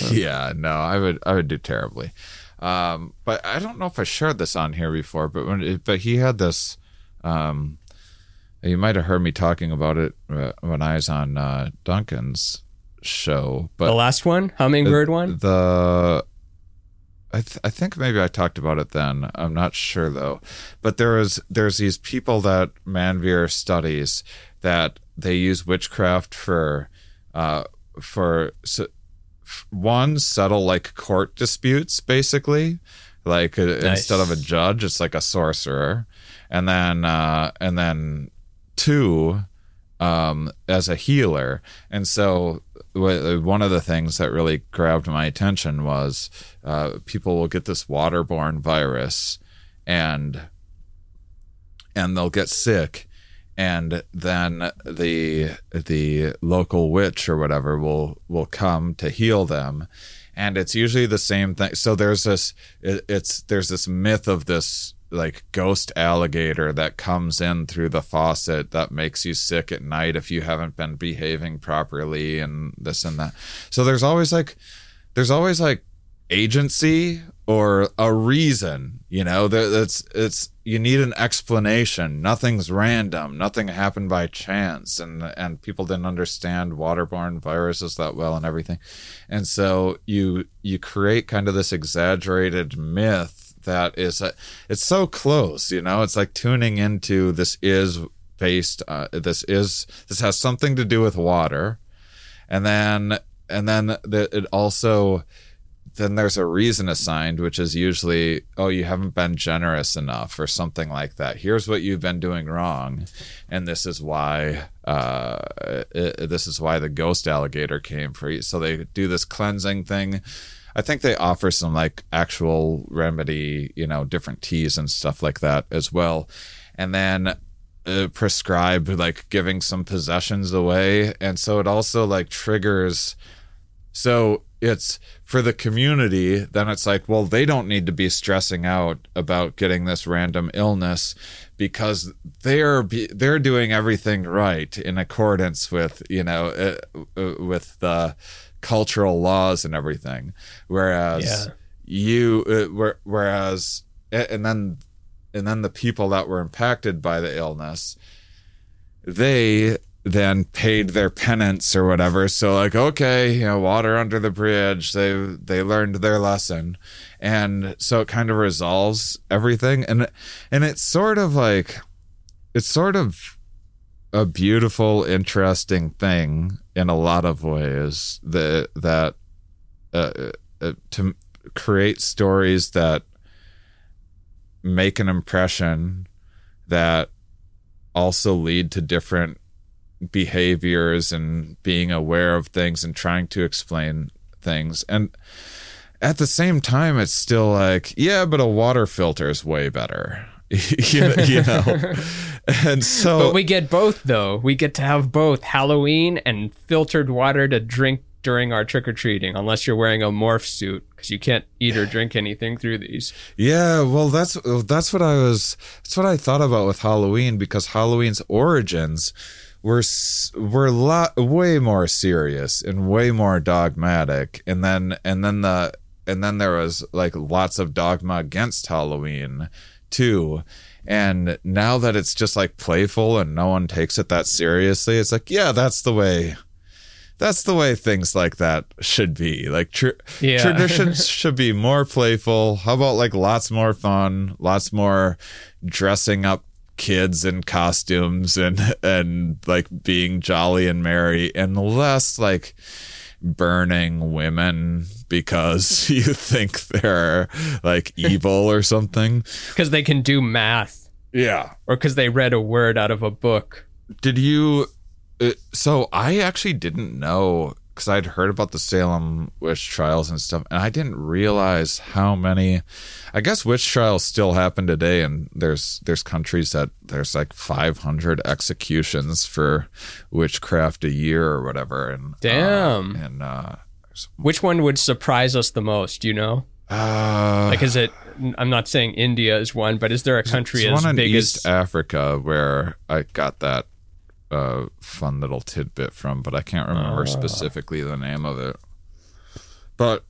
yeah, no, I would I would do terribly. Um, but I don't know if I shared this on here before, but when it, but he had this. Um, you might have heard me talking about it uh, when I was on uh, Duncan's show, but the last one, hummingbird one. the I, th- I think maybe I talked about it then. I'm not sure though. But there is there's these people that Manveer studies that they use witchcraft for uh for s- f- one settle like court disputes basically like uh, instead of a judge it's like a sorcerer and then uh and then two um, as a healer. And so, one of the things that really grabbed my attention was uh, people will get this waterborne virus, and and they'll get sick, and then the the local witch or whatever will will come to heal them. And it's usually the same thing. So there's this, it, it's there's this myth of this like ghost alligator that comes in through the faucet that makes you sick at night if you haven't been behaving properly and this and that. So there's always like there's always like agency or a reason, you know, that that's it's you need an explanation. Nothing's random. Nothing happened by chance and and people didn't understand waterborne viruses that well and everything. And so you you create kind of this exaggerated myth that is uh, it's so close you know? It's like tuning into this is based uh, this is this has something to do with water. And then and then the, it also then there's a reason assigned which is usually oh you haven't been generous enough or something like that. Here's what you've been doing wrong. And this is why uh it, this is why the ghost alligator came for you. So they do this cleansing thing I think they offer some like actual remedy, you know, different teas and stuff like that as well. And then uh, prescribe like giving some possessions away. And so it also like triggers. So it's for the community, then it's like, well, they don't need to be stressing out about getting this random illness because they're they're doing everything right in accordance with you know uh, uh, with the cultural laws and everything whereas Yeah. you uh, where- whereas and then and then the people that were impacted by the illness they then paid their penance or whatever. So like, okay, you know, water under the bridge. They they learned their lesson, and so it kind of resolves everything. And and it's sort of like, it's sort of a beautiful, interesting thing in a lot of ways. That that uh, uh, to create stories that make an impression that also lead to different behaviors and being aware of things and trying to explain things and at the same time it's still like yeah but a water filter is way better you, you know and so But we get both though. We get to have both Halloween and filtered water to drink during our trick or treating, unless you're wearing a morph suit because you can't eat or drink anything through these. Yeah, well, that's that's what I was. That's what I thought about with Halloween because Halloween's origins were were lot way more serious and way more dogmatic, and then and then the and then there was like lots of dogma against Halloween too. And now that it's just like playful and no one takes it that seriously, it's like, yeah, that's the way that's the way things like that should be. Like tr- Yeah. traditions should be more playful. How about like lots more fun, lots more dressing up kids in costumes and and like being jolly and merry and less like burning women because you think they're like evil or something. Because they can do math Yeah. or because they read a word out of a book. Did you? Uh, so I actually didn't know because I'd heard about the Salem witch trials and stuff, and I didn't realize how many. I guess witch trials still happen today, and there's there's countries that there's like 500 executions for witchcraft a year or whatever, and uh, Damn. and uh, Which one would surprise us the most? You know? uh, Like, is it? I'm not saying India is one, but is there a country as one in big East as? Africa where I got that uh, fun little tidbit from, but I can't remember Ah. specifically the name of it. But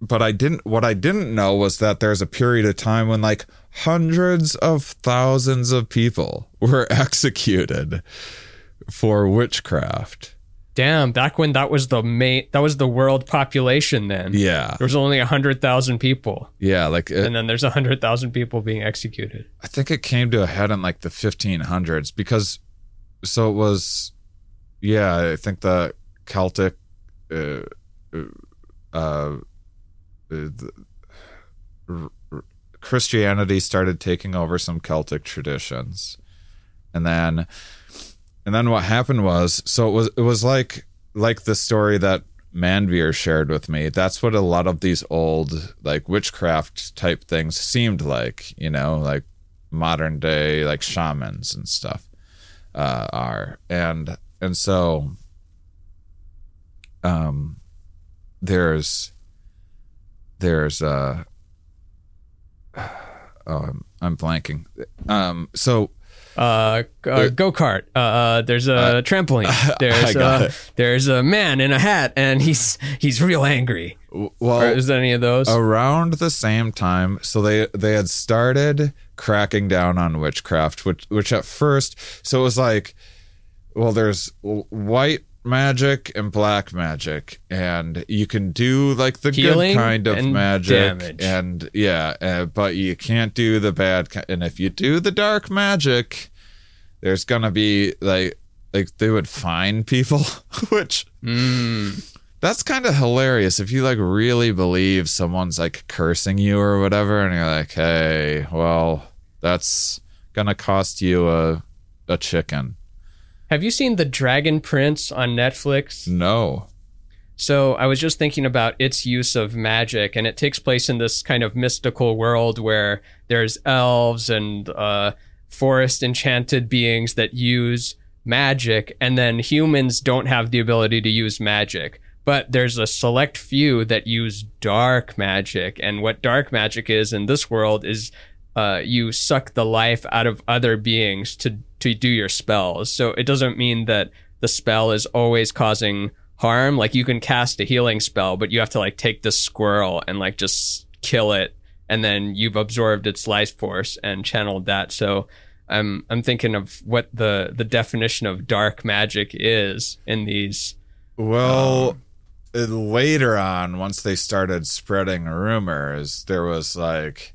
but I didn't. What I didn't know was that there's a period of time when like hundreds of thousands of people were executed for witchcraft. Damn, back when that was the main, that was the world population. Then Yeah, there was only hundred thousand people, yeah. Like it, and then there's hundred thousand people being executed. I think it came to a head in like the 1500s because so it was yeah I think the Celtic uh, uh, uh, the, r- r- Christianity started taking over some Celtic traditions and then and then what happened was so it was it was like like the story that Manveer shared with me. That's what a lot of these old like witchcraft type things seemed like, you know, like modern day like shamans and stuff uh, are. And and so um there's there's uh oh I'm I'm blanking. Um so Uh, uh go kart. Uh, uh, there's a trampoline. There's uh, it. there's a man in a hat, and he's he's real angry. W- Or well is there any of those? around the same time so they they had started cracking down on witchcraft which which at first so it was like well there's white magic and black magic and you can do like the Healing good kind of magic damage. and yeah uh, but you can't do the bad ki- and if you do the dark magic there's gonna be like like they would fine people which Mm. That's kind of hilarious if you like really believe someone's like cursing you or whatever and you're like hey well that's gonna cost you a a chicken Have you seen the Dragon Prince on Netflix? no So I was just thinking about its use of magic, and it takes place in this kind of mystical world where there's elves and uh, forest enchanted beings that use magic, and then humans don't have the ability to use magic. But there's a select few that use dark magic, and what dark magic is in this world is uh, you suck the life out of other beings to to do your spells. So it doesn't mean that the spell is always causing harm. Like you can cast a healing spell, but you have to like take the squirrel and like just kill it, and then you've absorbed its life force and channeled that. So I'm I'm thinking of what the the definition of dark magic is in these. Well, uh, later on, once they started spreading rumors, there was like,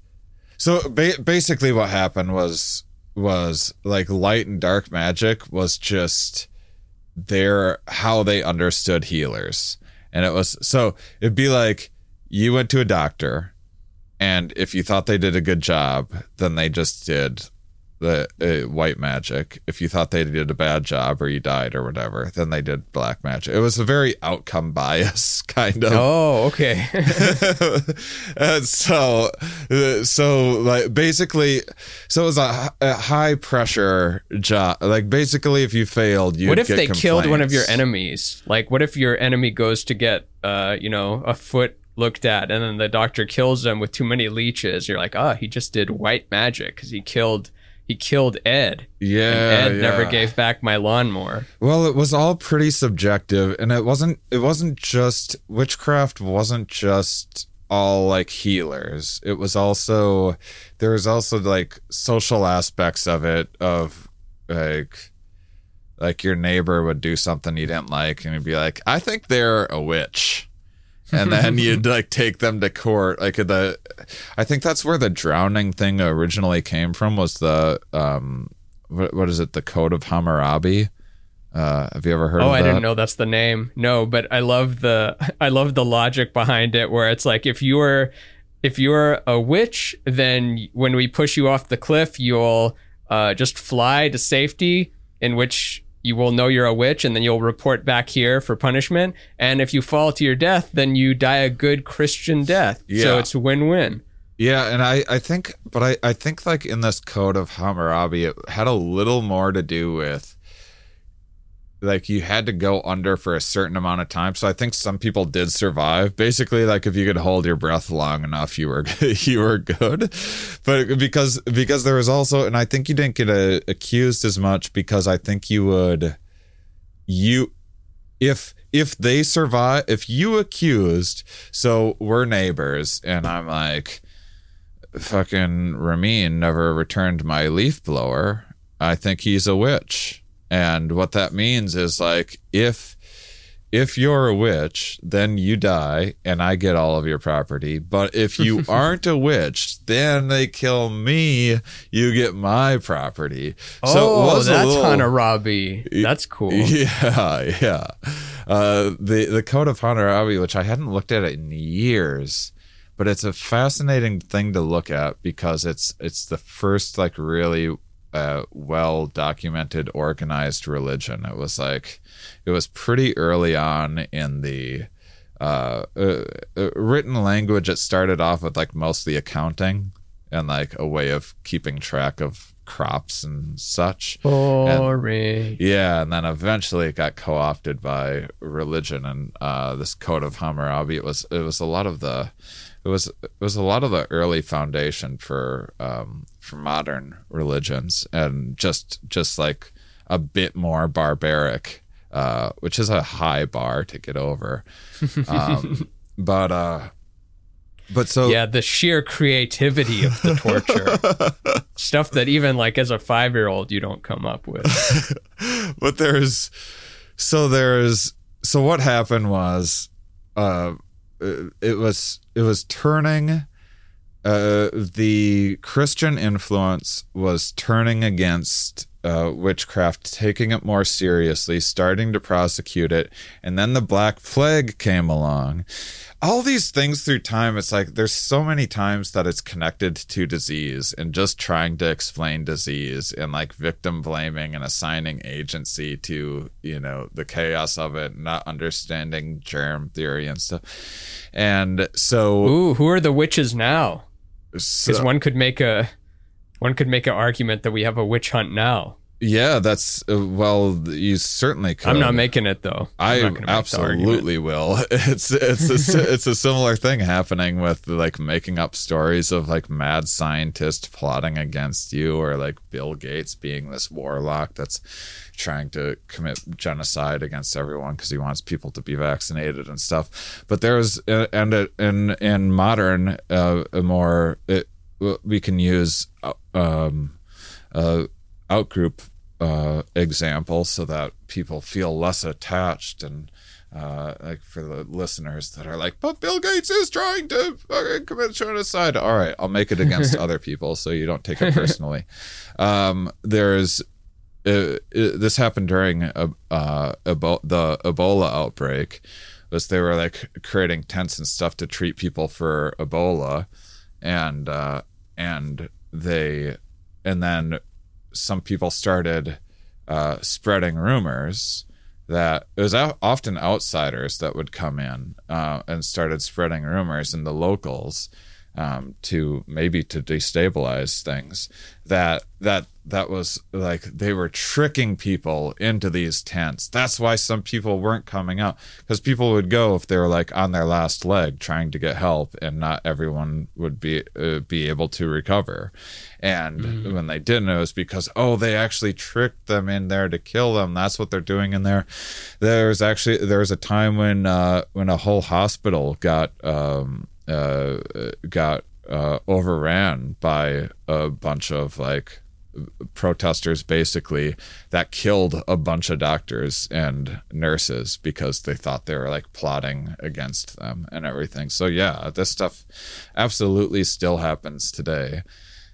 so ba- basically, what happened was was like light and dark magic was just their how they understood healers, and it was so it'd be like you went to a doctor, and if you thought they did a good job, then they just did the uh, white magic. If you thought they did a bad job or you died or whatever, then they did black magic. It was a very outcome bias kind of. Oh, okay. and so, uh, so like basically, so it was a, a high pressure job. Like basically, if you failed, you what if they killed one of your enemies? Like, what if your enemy goes to get, uh, you know, a foot looked at, and then the doctor kills them with too many leeches? You're like, ah, he just did white magic because he killed. He killed Ed. Yeah, and Ed never gave back my lawnmower. Well, it was all pretty subjective, and it wasn't. It wasn't just witchcraft. Wasn't just all like healers. It was also there was also like social aspects of it. Of like, like your neighbor would do something you didn't like, and you'd be like, "I think they're a witch." And then you'd like take them to court. Like the i think that's where the drowning thing originally came from was the um what, what is it? The code of hammurabi. Uh have you ever heard Oh, I didn't know that's the name. No, but I love the I love the logic behind it where it's like if you were if you're a witch, then when we push you off the cliff, you'll uh, just fly to safety, in which you will know you're a witch, and then you'll report back here for punishment. And if you fall to your death, then you die a good Christian death. So it's win-win. Yeah, and I, I think, but I, I think like in this code of Hammurabi, it had a little more to do with like you had to go under for a certain amount of time. So I think some people did survive. Basically, like if you could hold your breath long enough, you were you were good. But because because there was also, and I think you didn't get uh accused as much because I think you would you if if they survive if you accused so we're neighbors and i'm like fucking ramin never returned my leaf blower i think he's a witch and what that means is like if if you're a witch then you die and i get all of your property but if you aren't a witch then they kill me you get my property oh, a that's little- Hammurabi. That's cool. yeah, yeah. Uh, the the Code of Hammurabi, which I hadn't looked at it in years, but it's a fascinating thing to look at because it's it's the first like really uh, well documented organized religion. It was like it was pretty early on in the uh, uh, uh, written language. It started off with like mostly accounting and like a way of keeping track of crops and such. Boring. Yeah, and then eventually it got co-opted by religion and uh, this code of Hammurabi. It was it was a lot of the it was it was a lot of the early foundation for um, for modern religions and just just like a bit more barbaric, uh, which is a high bar to get over. Um, but uh, but so yeah, the sheer creativity of the torture. Stuff that even like as a five year old you don't come up with. but there's so there's so what happened was uh it was it was turning uh the christian influence was turning against uh, witchcraft, taking it more seriously, starting to prosecute it, and then the Black Plague came along. All these things through time, it's like there's so many times that it's connected to disease and just trying to explain disease and like victim blaming and assigning agency to, you know, the chaos of it, not understanding germ theory and stuff. And so, Ooh, who are the witches now? Because so one could make a one could make an argument that we have a witch hunt now. Yeah, that's uh, well, you certainly could. I'm not making it though. I'm I not gonna make the argument. absolutely will. It's it's a, it's a similar thing happening with like making up stories of like mad scientists plotting against you, or like Bill Gates being this warlock that's trying to commit genocide against everyone because he wants people to be vaccinated and stuff. But there's uh, and uh, in in modern uh, a more it, we can use uh, um uh, outgroup uh, example so that people feel less attached and uh, like for the listeners that are like, but Bill Gates is trying to fucking commit genocide. All right, I'll make it against other people so you don't take it personally. Um, there's uh, uh, this happened during uh, uh, Ebo- the Ebola outbreak. Was they were like creating tents and stuff to treat people for Ebola, and uh, and they and then some people started uh, spreading rumors that it was often outsiders that would come in uh, and started spreading rumors in the locals um, to maybe to destabilize things that that that was like they were tricking people into these tents. That's why some people weren't coming out because people would go if they were like on their last leg trying to get help and not everyone would be uh, be able to recover. And when they didn't it was because oh they actually tricked them in there to kill them. That's what they're doing in there. There's actually there was a time when uh when a whole hospital got um uh got uh overran by a bunch of like protesters basically that killed a bunch of doctors and nurses because they thought they were like plotting against them and everything so yeah this stuff absolutely still happens today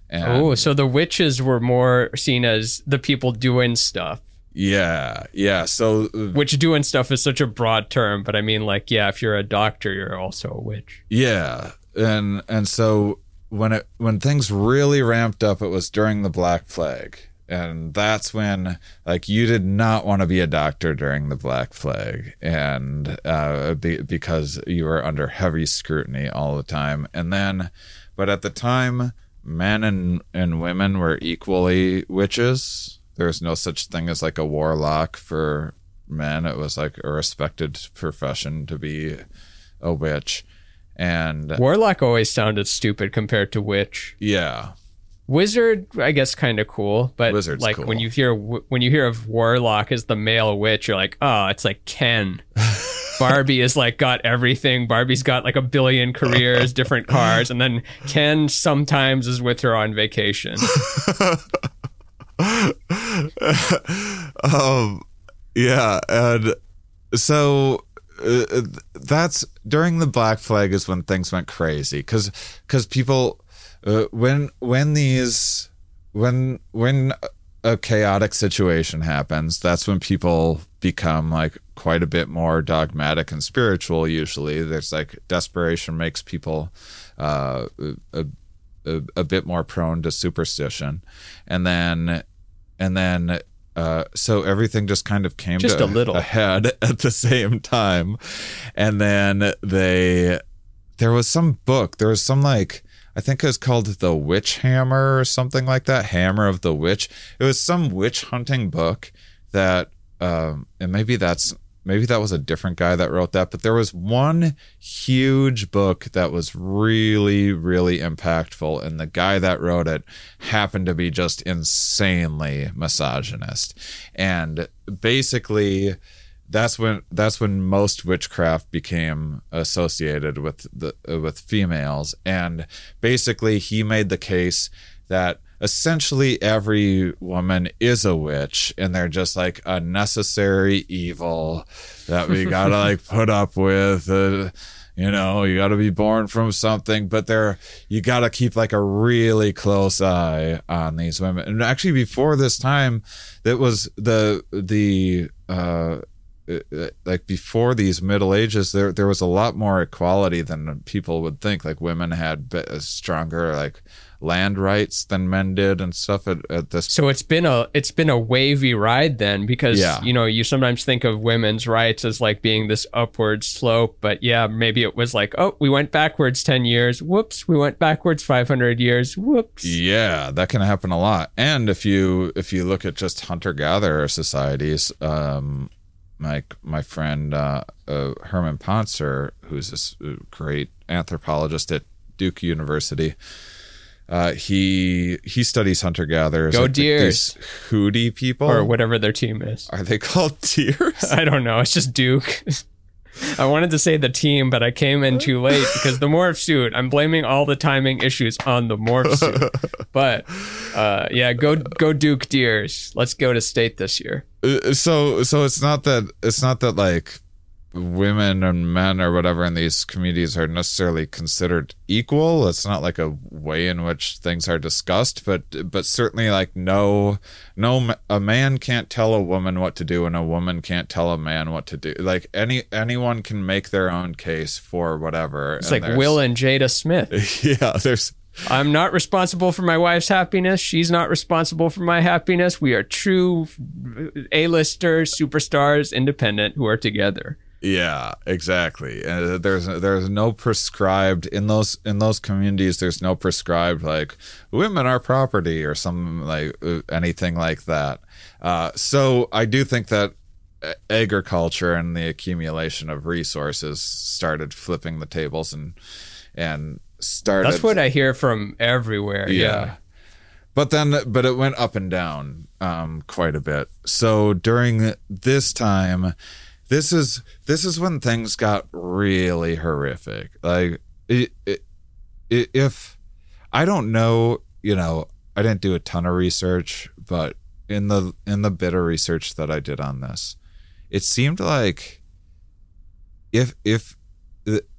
and Oh, so the witches were more seen as the people doing stuff. yeah yeah so Which doing stuff is such a broad term, but I mean, like, yeah, if you're a doctor, you're also a witch. Yeah, and and so when it when things really ramped up, it was during the Black Plague, and that's when like you did not want to be a doctor during the Black Plague, and uh, be, because you were under heavy scrutiny all the time, and then, but at the time, men and and women were equally witches. There was no such thing as like a warlock for men. It was like a respected profession to be a witch. And Warlock always sounded stupid compared to witch. yeah, Wizard, I guess, kind of cool, but Wizard's like cool. when you hear when you hear of Warlock as the male witch, you're like, oh, it's like Ken. Barbie is like got everything. Barbie's got like a billion careers, different cars, and then Ken sometimes is with her on vacation. um, yeah, and so uh, that's during the Black Plague is when things went crazy because because people uh, when when these when when a chaotic situation happens, that's when people become like quite a bit more dogmatic and spiritual. Usually, there's like desperation makes people uh, a, a, a bit more prone to superstition, and then and then uh, so everything just kind of came Just to a little. ahead at the same time, and then they there was some book there was some like I think it was called the Witch Hammer or something like that. Hammer of the Witch. It was some witch hunting book that, um, and maybe that's maybe that was a different guy that wrote that. But there was one huge book that was really, really impactful, and the guy that wrote it happened to be just insanely misogynist, and basically that's when that's when most witchcraft became associated with the uh, with females and basically he made the case that essentially every woman is a witch and they're just like a necessary evil that we got to like put up with uh, you know you got to be born from something but they're you got to keep like a really close eye on these women. And actually before this time that was the the uh uh, like before these middle ages there there was a lot more equality than people would think. Like women had be- stronger like land rights than men did and stuff at, at this So it's been a it's been a wavy ride then because Yeah. you know you sometimes think of women's rights as like being this upward slope but yeah maybe it was like oh we went backwards 10 years whoops we went backwards 500 years whoops Yeah, that can happen a lot. And if you if you look at just hunter gatherer societies, um, like my friend uh, uh, Herman Pontzer, who's this uh, great anthropologist at Duke University, uh, he he studies hunter gatherers. Go Deers. These Hootie people, or whatever their team is are they called deers? I don't know it's just Duke I wanted to say the team, but I came in too late because the morph suit. I'm blaming all the timing issues on the morph suit. But uh, yeah, go go Duke Deers. Let's go to state this year. Uh, so so it's not that it's not that like women and men or whatever in these communities are necessarily considered equal it's not like a way in which things are discussed but but certainly like no no a man can't tell a woman what to do and a woman can't tell a man what to do like any anyone can make their own case for whatever It's like Will and Jada Smith. yeah there's I'm not responsible for my wife's happiness. She's not responsible for my happiness. We are true A-listers, superstars, independent who are together. Yeah, exactly. Uh, there's there's no prescribed in those in those communities. There's no prescribed like women are property or some like uh, anything like that. Uh, so I do think that uh, agriculture and the accumulation of resources started flipping the tables and and started. That's what I hear from everywhere. Yeah. But then, but it went up and down um, quite a bit. So during this time, this is this is when things got really horrific. Like, it, it, if I don't know, you know, I didn't do a ton of research, but in the in the bit of research that I did on this, it seemed like if if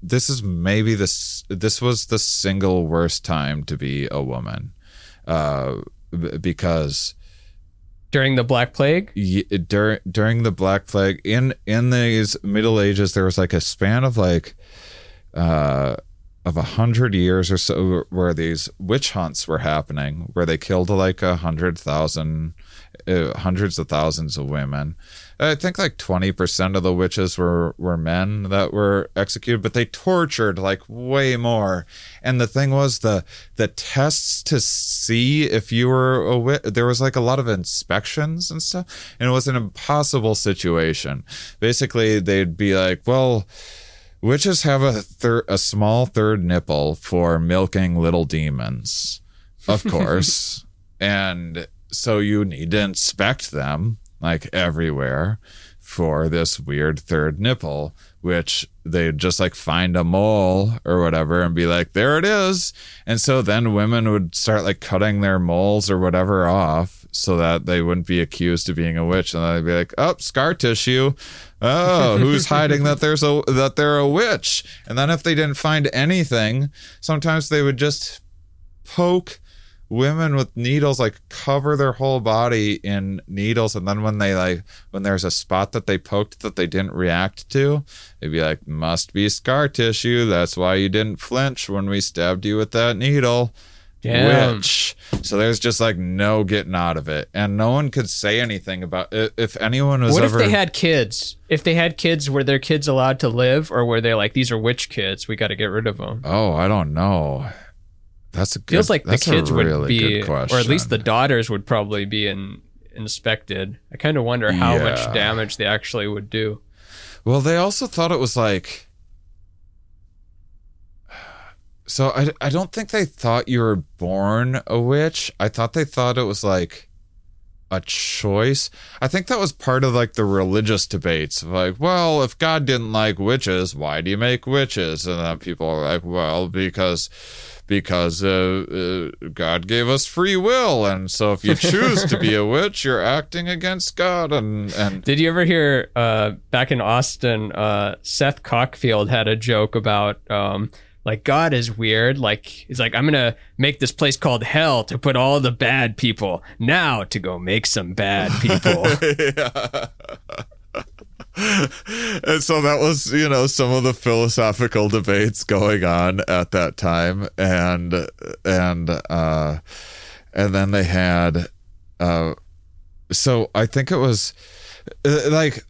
this is maybe this this was the single worst time to be a woman, uh, because During the Black Plague? during during the Black Plague in in these Middle Ages, there was like a span of like uh, of a hundred years or so where these witch hunts were happening, where they killed like a hundred thousand, uh, hundreds of thousands of women. I think like twenty percent of the witches were were men that were executed, but they tortured like way more. And the thing was the the tests to see if you were a witch. There was like a lot of inspections and stuff, and it was an impossible situation. Basically, they'd be like, well. Witches have a thir- a small third nipple for milking little demons, of course, and so you need to inspect them like everywhere for this weird third nipple, which they'd just like find a mole or whatever and be like, there it is. And so then women would start like cutting their moles or whatever off so that they wouldn't be accused of being a witch. And they'd be like, oh, scar tissue. Oh, who's hiding that there's a that they're a witch? And then if they didn't find anything, sometimes they would just poke women with needles like cover their whole body in needles and then when they like when there's a spot that they poked that they didn't react to they'd be like must be scar tissue that's why you didn't flinch when we stabbed you with that needle Damn. witch so there's just like no getting out of it and no one could say anything about it if anyone was What ever if they had kids? If they had kids, were their kids allowed to live, or were they like these are witch kids? We got to get rid of them. oh i don't know that's a good, Feels like the kids would be, or at least the daughters would probably be in, inspected. I kind of wonder how Yeah. much damage they actually would do. Well, they also thought it was like. So I, I don't think they thought you were born a witch. I thought they thought it was like a choice. I think that was part of like the religious debates of like, well, if God didn't like witches, why do you make witches? And then people are like, well, because because uh, uh, God gave us free will, and so if you choose to be a witch, you're acting against God, and and Did you ever hear uh, back in Austin, uh, Seth Cockfield had a joke about um, like God is weird. Like he's like, I'm gonna make this place called hell to put all the bad people now to go make some bad people. and so that was you know some of the philosophical debates going on at that time and and uh and then they had uh so i think it was uh, like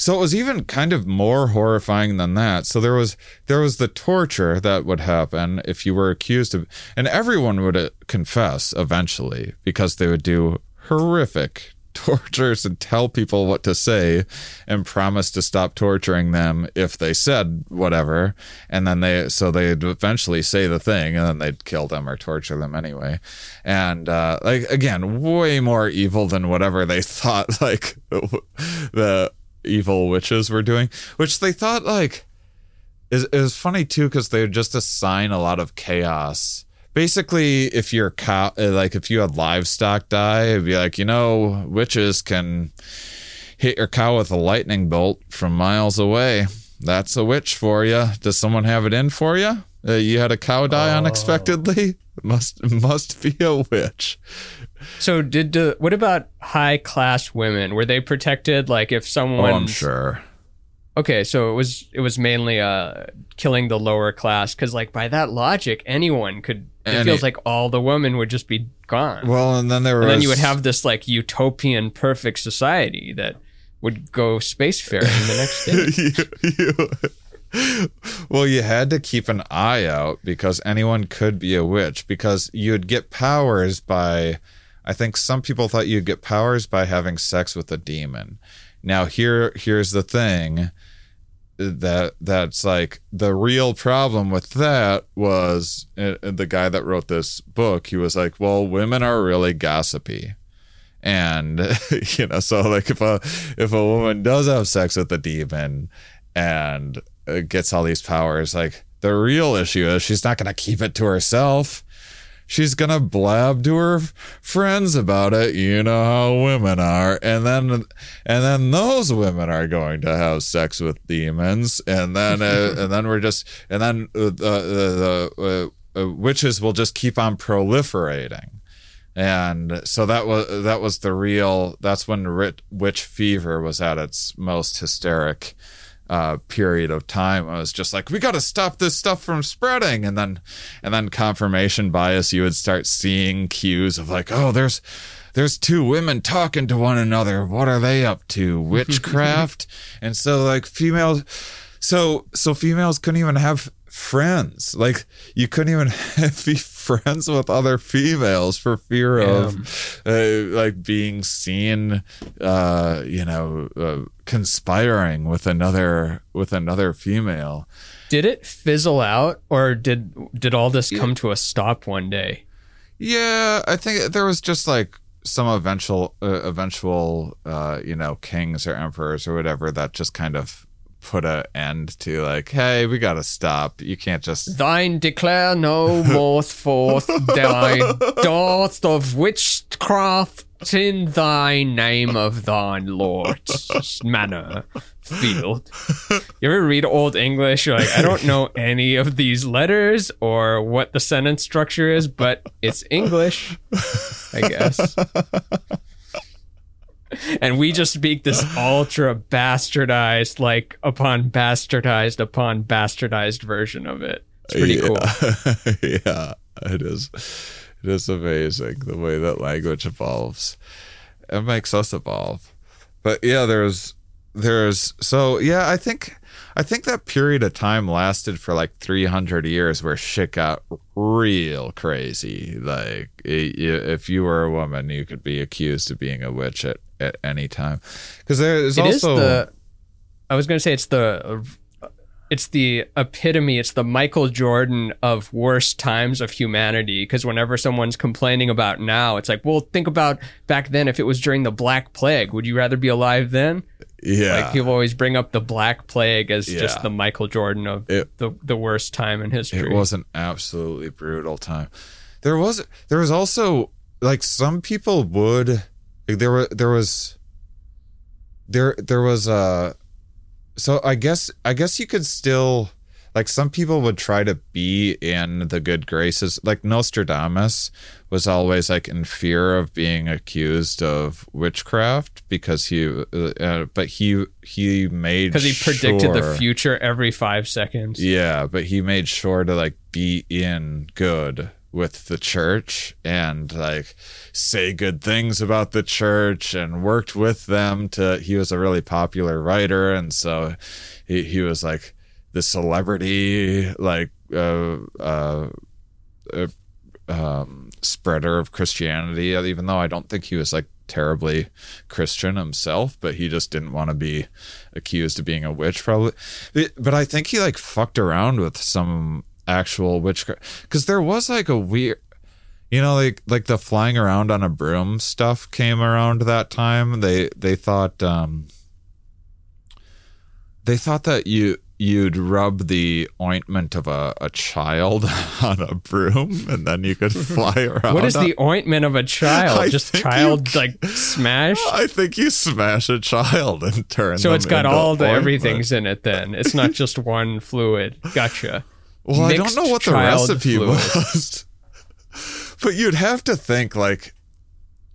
so it was even kind of more horrifying than that. So there was there was the torture that would happen if you were accused of and everyone would uh, confess eventually because they would do horrific tortures and tell people what to say and promise to stop torturing them if they said whatever. And then they so they'd eventually say the thing and then they'd kill them or torture them anyway. And uh like again way more evil than whatever they thought like the evil witches were doing, which they thought like is is funny too because they just assign a lot of chaos. Basically, if your cow, like if you had livestock die, it'd be like you know witches can hit your cow with a lightning bolt from miles away. That's a witch for you. Does someone have it in for you? Uh, you had a cow die unexpectedly. Must must be a witch. So did uh, what about high class women? Were they protected? Like if someone Oh, I'm sure. Okay, so it was it was mainly uh killing the lower class because like by that logic, anyone could. It Any- feels like all the women would just be gone, Well, and then there was and then you would have this like utopian perfect society that would go spacefaring the next day. you, you- well, you had to keep an eye out because anyone could be a witch because you'd get powers by. I think some people thought you'd get powers by having sex with a demon. Now here here's the thing that that's like the real problem with that was uh, the guy that wrote this book he was like well women are really gossipy and you know so like if a if a woman does have sex with a demon and uh, gets all these powers like the real issue is she's not going to keep it to herself she's going to blab to her friends about it. You know how women are. And then and then those women are going to have sex with demons. And then uh, and then we're just and then uh, the the uh, uh, witches will just keep on proliferating. And so that was that was the real that's when witch fever was at its most hysteric uh, period of time. I was just like we got to stop this stuff from spreading. And then and then confirmation bias you would start seeing cues of like oh there's there's two women talking to one another. What are they up to? Witchcraft? And so like females so so females couldn't even have friends. Like you couldn't even be friends with other females for fear of uh, like being seen uh you know uh, conspiring with another with another female. Did it fizzle out, or did did all this come to a stop one day? Yeah, I think there was just like some eventual, uh, eventual, uh, you know, kings or emperors or whatever that just kind of put an end to like, hey, we gotta stop. You can't just. Thine declare no more forth thy doth of witchcraft in thy name of thine lord's manor field. You ever read Old English? You're like, I don't know any of these letters or what the sentence structure is, but it's English, I guess. And we just speak this ultra bastardized, like upon bastardized upon bastardized version of it. It's pretty yeah. cool. yeah, it is. It is amazing the way that language evolves. It makes us evolve. But yeah, there's there's so yeah, I think I think that period of time lasted for like 300 years where shit got real crazy. Like if you were a woman, you could be accused of being a witch at, at any time. There's It is also the. I was gonna say it's the. It's the epitome. It's the Michael Jordan of worst times of humanity. Because whenever someone's complaining about now, it's like, well, think about back then. If it was during the Black Plague, would you rather be alive then? yeah. Like people always bring up the Black Plague as Yeah. just the Michael Jordan of It- the the worst time in history. It was an absolutely brutal time. There was there was also like some people would like, there were there was there there was uh so I guess I guess you could still like some people would try to be in the good graces like Nostradamus was always like in fear of being accused of witchcraft because he uh, uh, but he he made because he predicted the future every five seconds. yeah, but he made sure to like be in good with the church and like say good things about the church and worked with them to he was a really popular writer. And so he, he was like the celebrity like uh uh, uh um spreader of Christianity. Even though I don't think he was like terribly Christian himself but he just didn't want to be accused of being a witch probably. But, but I think he like fucked around with some actual witchcraft because there was like a weird you know like like the flying around on a broom stuff came around that time they they thought um they thought that you you'd rub the ointment of a, a child on a broom and then you could fly around. What is the ointment of a child? I Just child you- like smash? I think you smash a child and turn. So it's got all the ointment. everything's in it then. It's not just one fluid. Gotcha. Well, I don't know what the recipe fluid. was, but you'd have to think like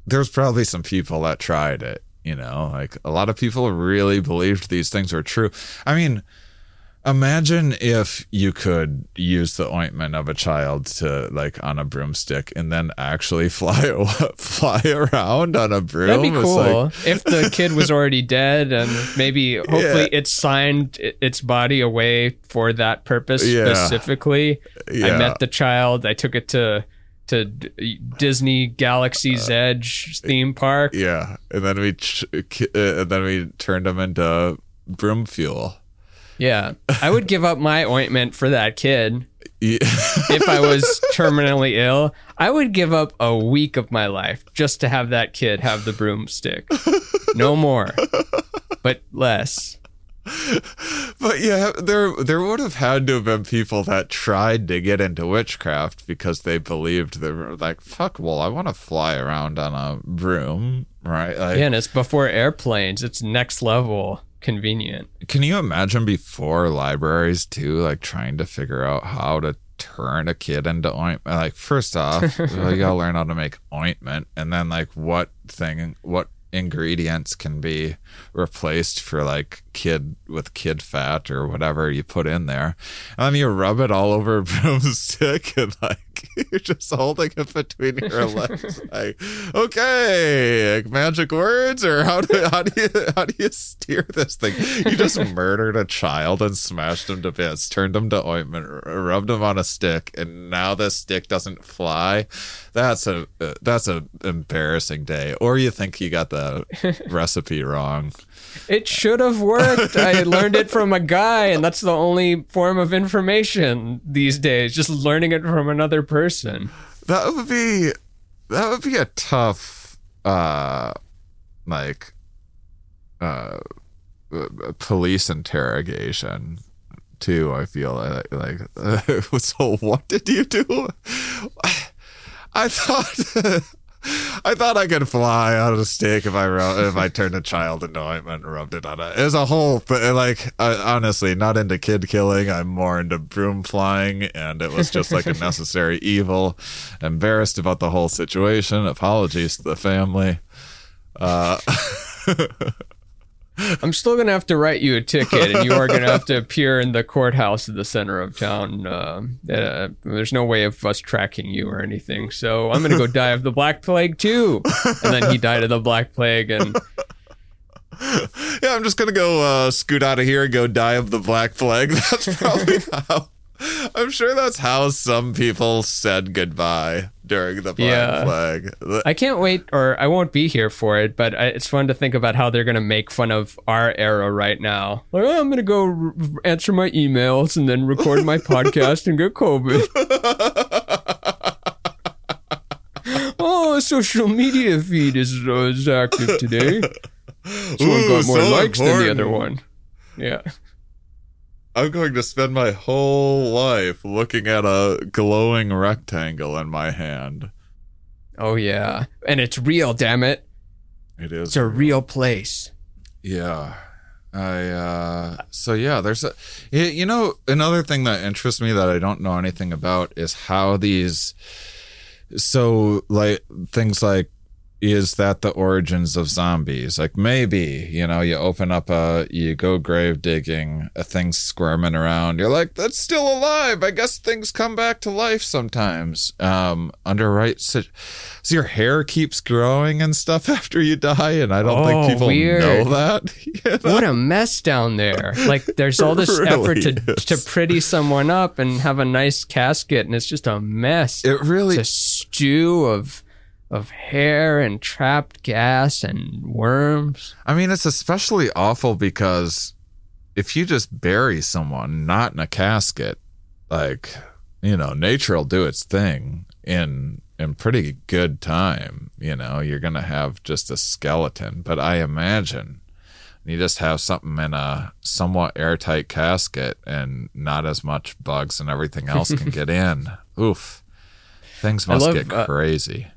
there's probably some people that tried it. You know, like a lot of people really believed these things were true. I mean, imagine if you could use the ointment of a child to like on a broomstick and then actually fly fly around on a broom. That'd be cool like- if the kid was already dead and maybe hopefully it signed its body away for that purpose Yeah. specifically. Yeah. I met the child. I took it to to Disney Galaxy's Edge theme park. yeah, and then we ch- uh, and then we turned them into broom fuel. Yeah, I would give up my ointment for that kid. Yeah. if I was terminally ill, I would give up a week of my life just to have that kid have the broomstick. No more, but less. But yeah, there there would have had to have been people that tried to get into witchcraft because they believed they were like, fuck, well, I want to fly around on a broom, right? Like, Yeah, and it's before airplanes. It's next level convenient. Can you imagine before libraries too, like trying to figure out how to turn a kid into ointment? Like, first off, you gotta learn how to make ointment, and then like what thing, what ingredients can be replaced for like kid with kid fat or whatever you put in there, and then you rub it all over a broomstick, and like you're just holding it between your legs, like, okay, like, magic words, or how do how do you how do you steer this thing? You just murdered a child and smashed him to bits, turned him to ointment, rubbed him on a stick, and now this stick doesn't fly. That's a uh, that's a embarrassing day. Or you think you got the recipe wrong. It should have worked. I learned it from a guy, and that's the only form of information these days. Just learning it from another person. That would be that would be a tough uh like uh uh, police interrogation too i feel like, like so what did you do i thought I thought I could fly on a stick if I ru- if I turned a child into ointment and rubbed it on it. As a whole, but like honestly, not into kid killing. I'm more into broom flying, and it was just like a necessary evil. Embarrassed about the whole situation. Apologies to the family. Uh, I'm still gonna have to write you a ticket, and you are gonna have to appear in the courthouse at the center of town. Uh, uh, there's no way of us tracking you or anything, so I'm gonna go die of the black plague too. And then he died of the black plague, and yeah, I'm just gonna go uh, scoot out of here and go die of the black plague. That's probably how. I'm sure that's how some people said goodbye during the black Yeah. plague. I can't wait, or I won't be here for it. But I, it's fun to think about how they're gonna make fun of our era right now. Like, oh, I'm gonna go r- answer my emails and then record my podcast and get COVID. oh, social media feed is, uh, is active today. This one got more so likes than the other one. Yeah. I'm going to spend my whole life looking at a glowing rectangle in my hand. Oh yeah, and it's real. Damn it, It is. it's a real place. Yeah. I uh so yeah, there's a you know another thing that interests me that I don't know anything about is how these so like things like is that the origins of zombies? Like maybe, you know, you open up a you go grave digging, a thing squirming around. You're like, that's still alive. I guess things come back to life sometimes. Um under right sit so your hair keeps growing and stuff after you die, and I don't Oh, think people weird. know that. You know? What a mess down there. Like there's all this Really effort to is. to pretty someone up and have a nice casket, and it's just a mess. It really it's a stew of of hair and trapped gas and worms. I mean, it's especially awful because if you just bury someone not in a casket, like you know, nature will do its thing in in pretty good time. You know, you're gonna have just a skeleton, but I imagine you just have something in a somewhat airtight casket and not as much bugs and everything else can get in. Oof. Things must love, get uh, crazy.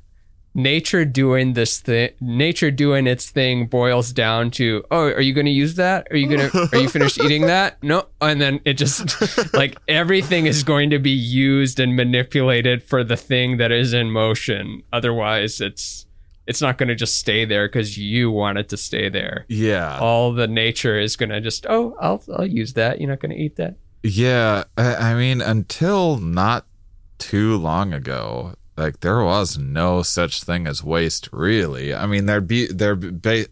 Nature doing this thing nature doing its thing boils down to oh are you going to use that? Are you going to are you finished eating that? No and then it just like everything is going to be used and manipulated for the thing that is in motion. Otherwise it's it's not going to just stay there because you want it to stay there. Yeah. all the nature is going to just oh i'll i'll use that. You're not going to eat that. Yeah, I, I mean, until not too long ago, like there was no such thing as waste. Really, I mean, there'd be there'd be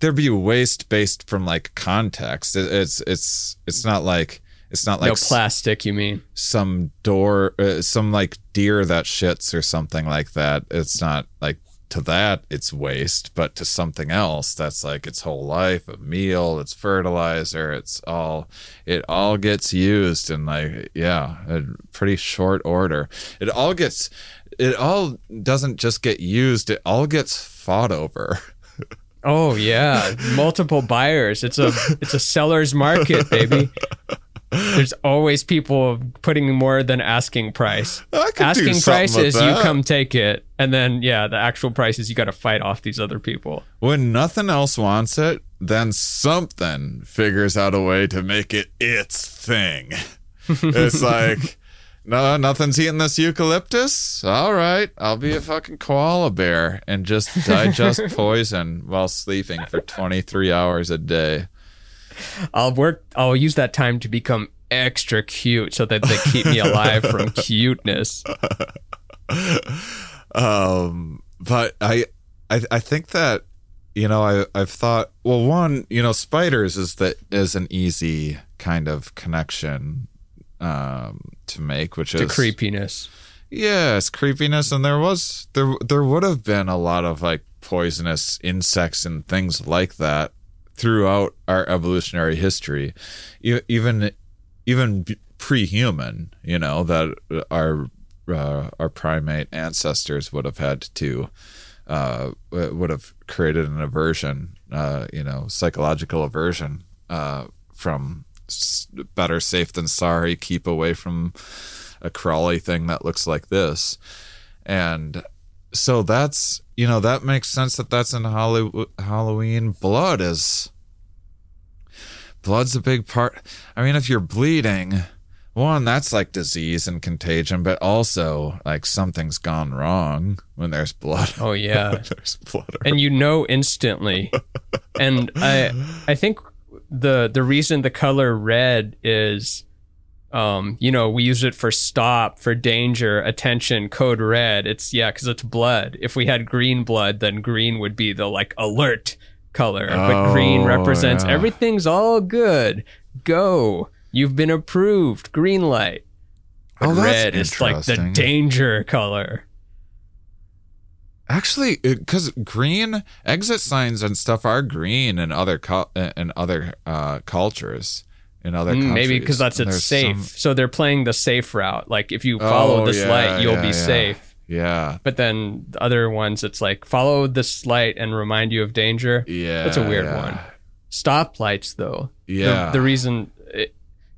there'd be waste based from like context. It, it's it's it's not like it's not like no s- plastic you mean some door, uh, some like deer that shits or something like that. It's not like to that it's waste, but to something else that's like its whole life, a meal, it's fertilizer, it's all it all gets used in like yeah, a pretty short order. It all gets it all doesn't just get used, it all gets fought over. Oh yeah, multiple buyers. It's a it's a seller's market, baby. There's always people putting more than asking price. I could do Asking price is you come take it, and then yeah, the actual price is you got to fight off these other people. When nothing else wants it, then something figures out a way to make it its thing. it's like, no, nothing's eating this eucalyptus. All right, I'll be a fucking koala bear and just digest poison while sleeping for 23 hours a day. I'll work. I'll use that time to become extra cute so that they keep me alive from cuteness. um but I, I i think that you know i i've thought well one you know spiders is that is an easy kind of connection um to make which To is creepiness. yes creepiness and there was there there would have been a lot of like poisonous insects and things like that throughout our evolutionary history even even pre-human you know that our uh, our primate ancestors would have had to uh, would have created an aversion uh, you know psychological aversion uh, from better safe than sorry keep away from a crawly thing that looks like this. And so that's you know that makes sense that that's in Hollywood, Halloween. Blood is blood's a big part. I mean, if you're bleeding, one that's like disease and contagion, but also like something's gone wrong when there's blood. Oh yeah. there's blood. and you know instantly. And I I think the the reason the color red is um you know we use it for stop for danger attention code red. It's yeah because it's blood. If we had green blood then green would be the like alert color. But green Oh, represents yeah. everything's all good. Go. You've been approved. Green light. But Oh, that's red is like the danger color. Actually, because green exit signs and stuff are green in other cul- in other uh, cultures, in other Mm, maybe because that's it's There's safe. some- So they're playing the safe route. Like if you follow Oh, this yeah, light, you'll yeah, be yeah. safe. Yeah, But then the other ones, it's like follow this light and remind you of danger. yeah. That's a weird one. Stop lights, though. Yeah. The, reason,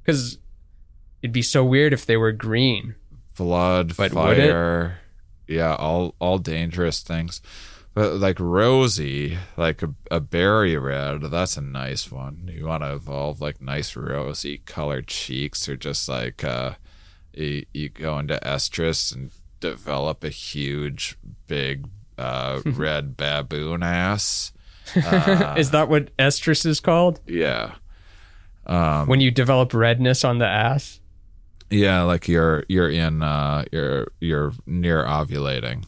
because it'd be so weird if they were green. blood, But would it? fire, yeah, all all dangerous things. But like rosy, like a, a berry red, that's a nice one. You want to evolve like nice rosy colored cheeks, or just like uh, you, you go into estrus and develop a huge, big, uh, red baboon ass. Uh, Is that what estrus is called? yeah. Um, When you develop redness on the ass? yeah, like you're you're in uh, you're you're near ovulating.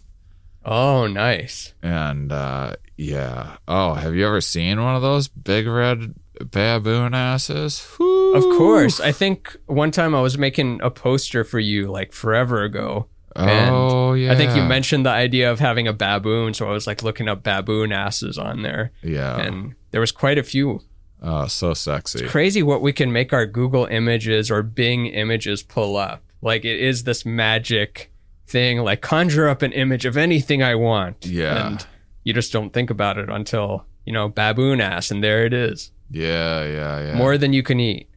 Oh, nice. And uh yeah. Oh, have you ever seen one of those big red baboon asses? Whew. Of course. I think one time I was making a poster for you like forever ago. And Oh yeah. I think you mentioned the idea of having a baboon, so I was like looking up baboon asses on there, Yeah. and there was quite a few. oh, so sexy. It's crazy what we can make our Google images or Bing images pull up. Like it is this magic thing. Like conjure up an image of anything I want. Yeah. and you just don't think about it until you know, baboon ass, and there it is. Yeah, yeah, yeah. More than you can eat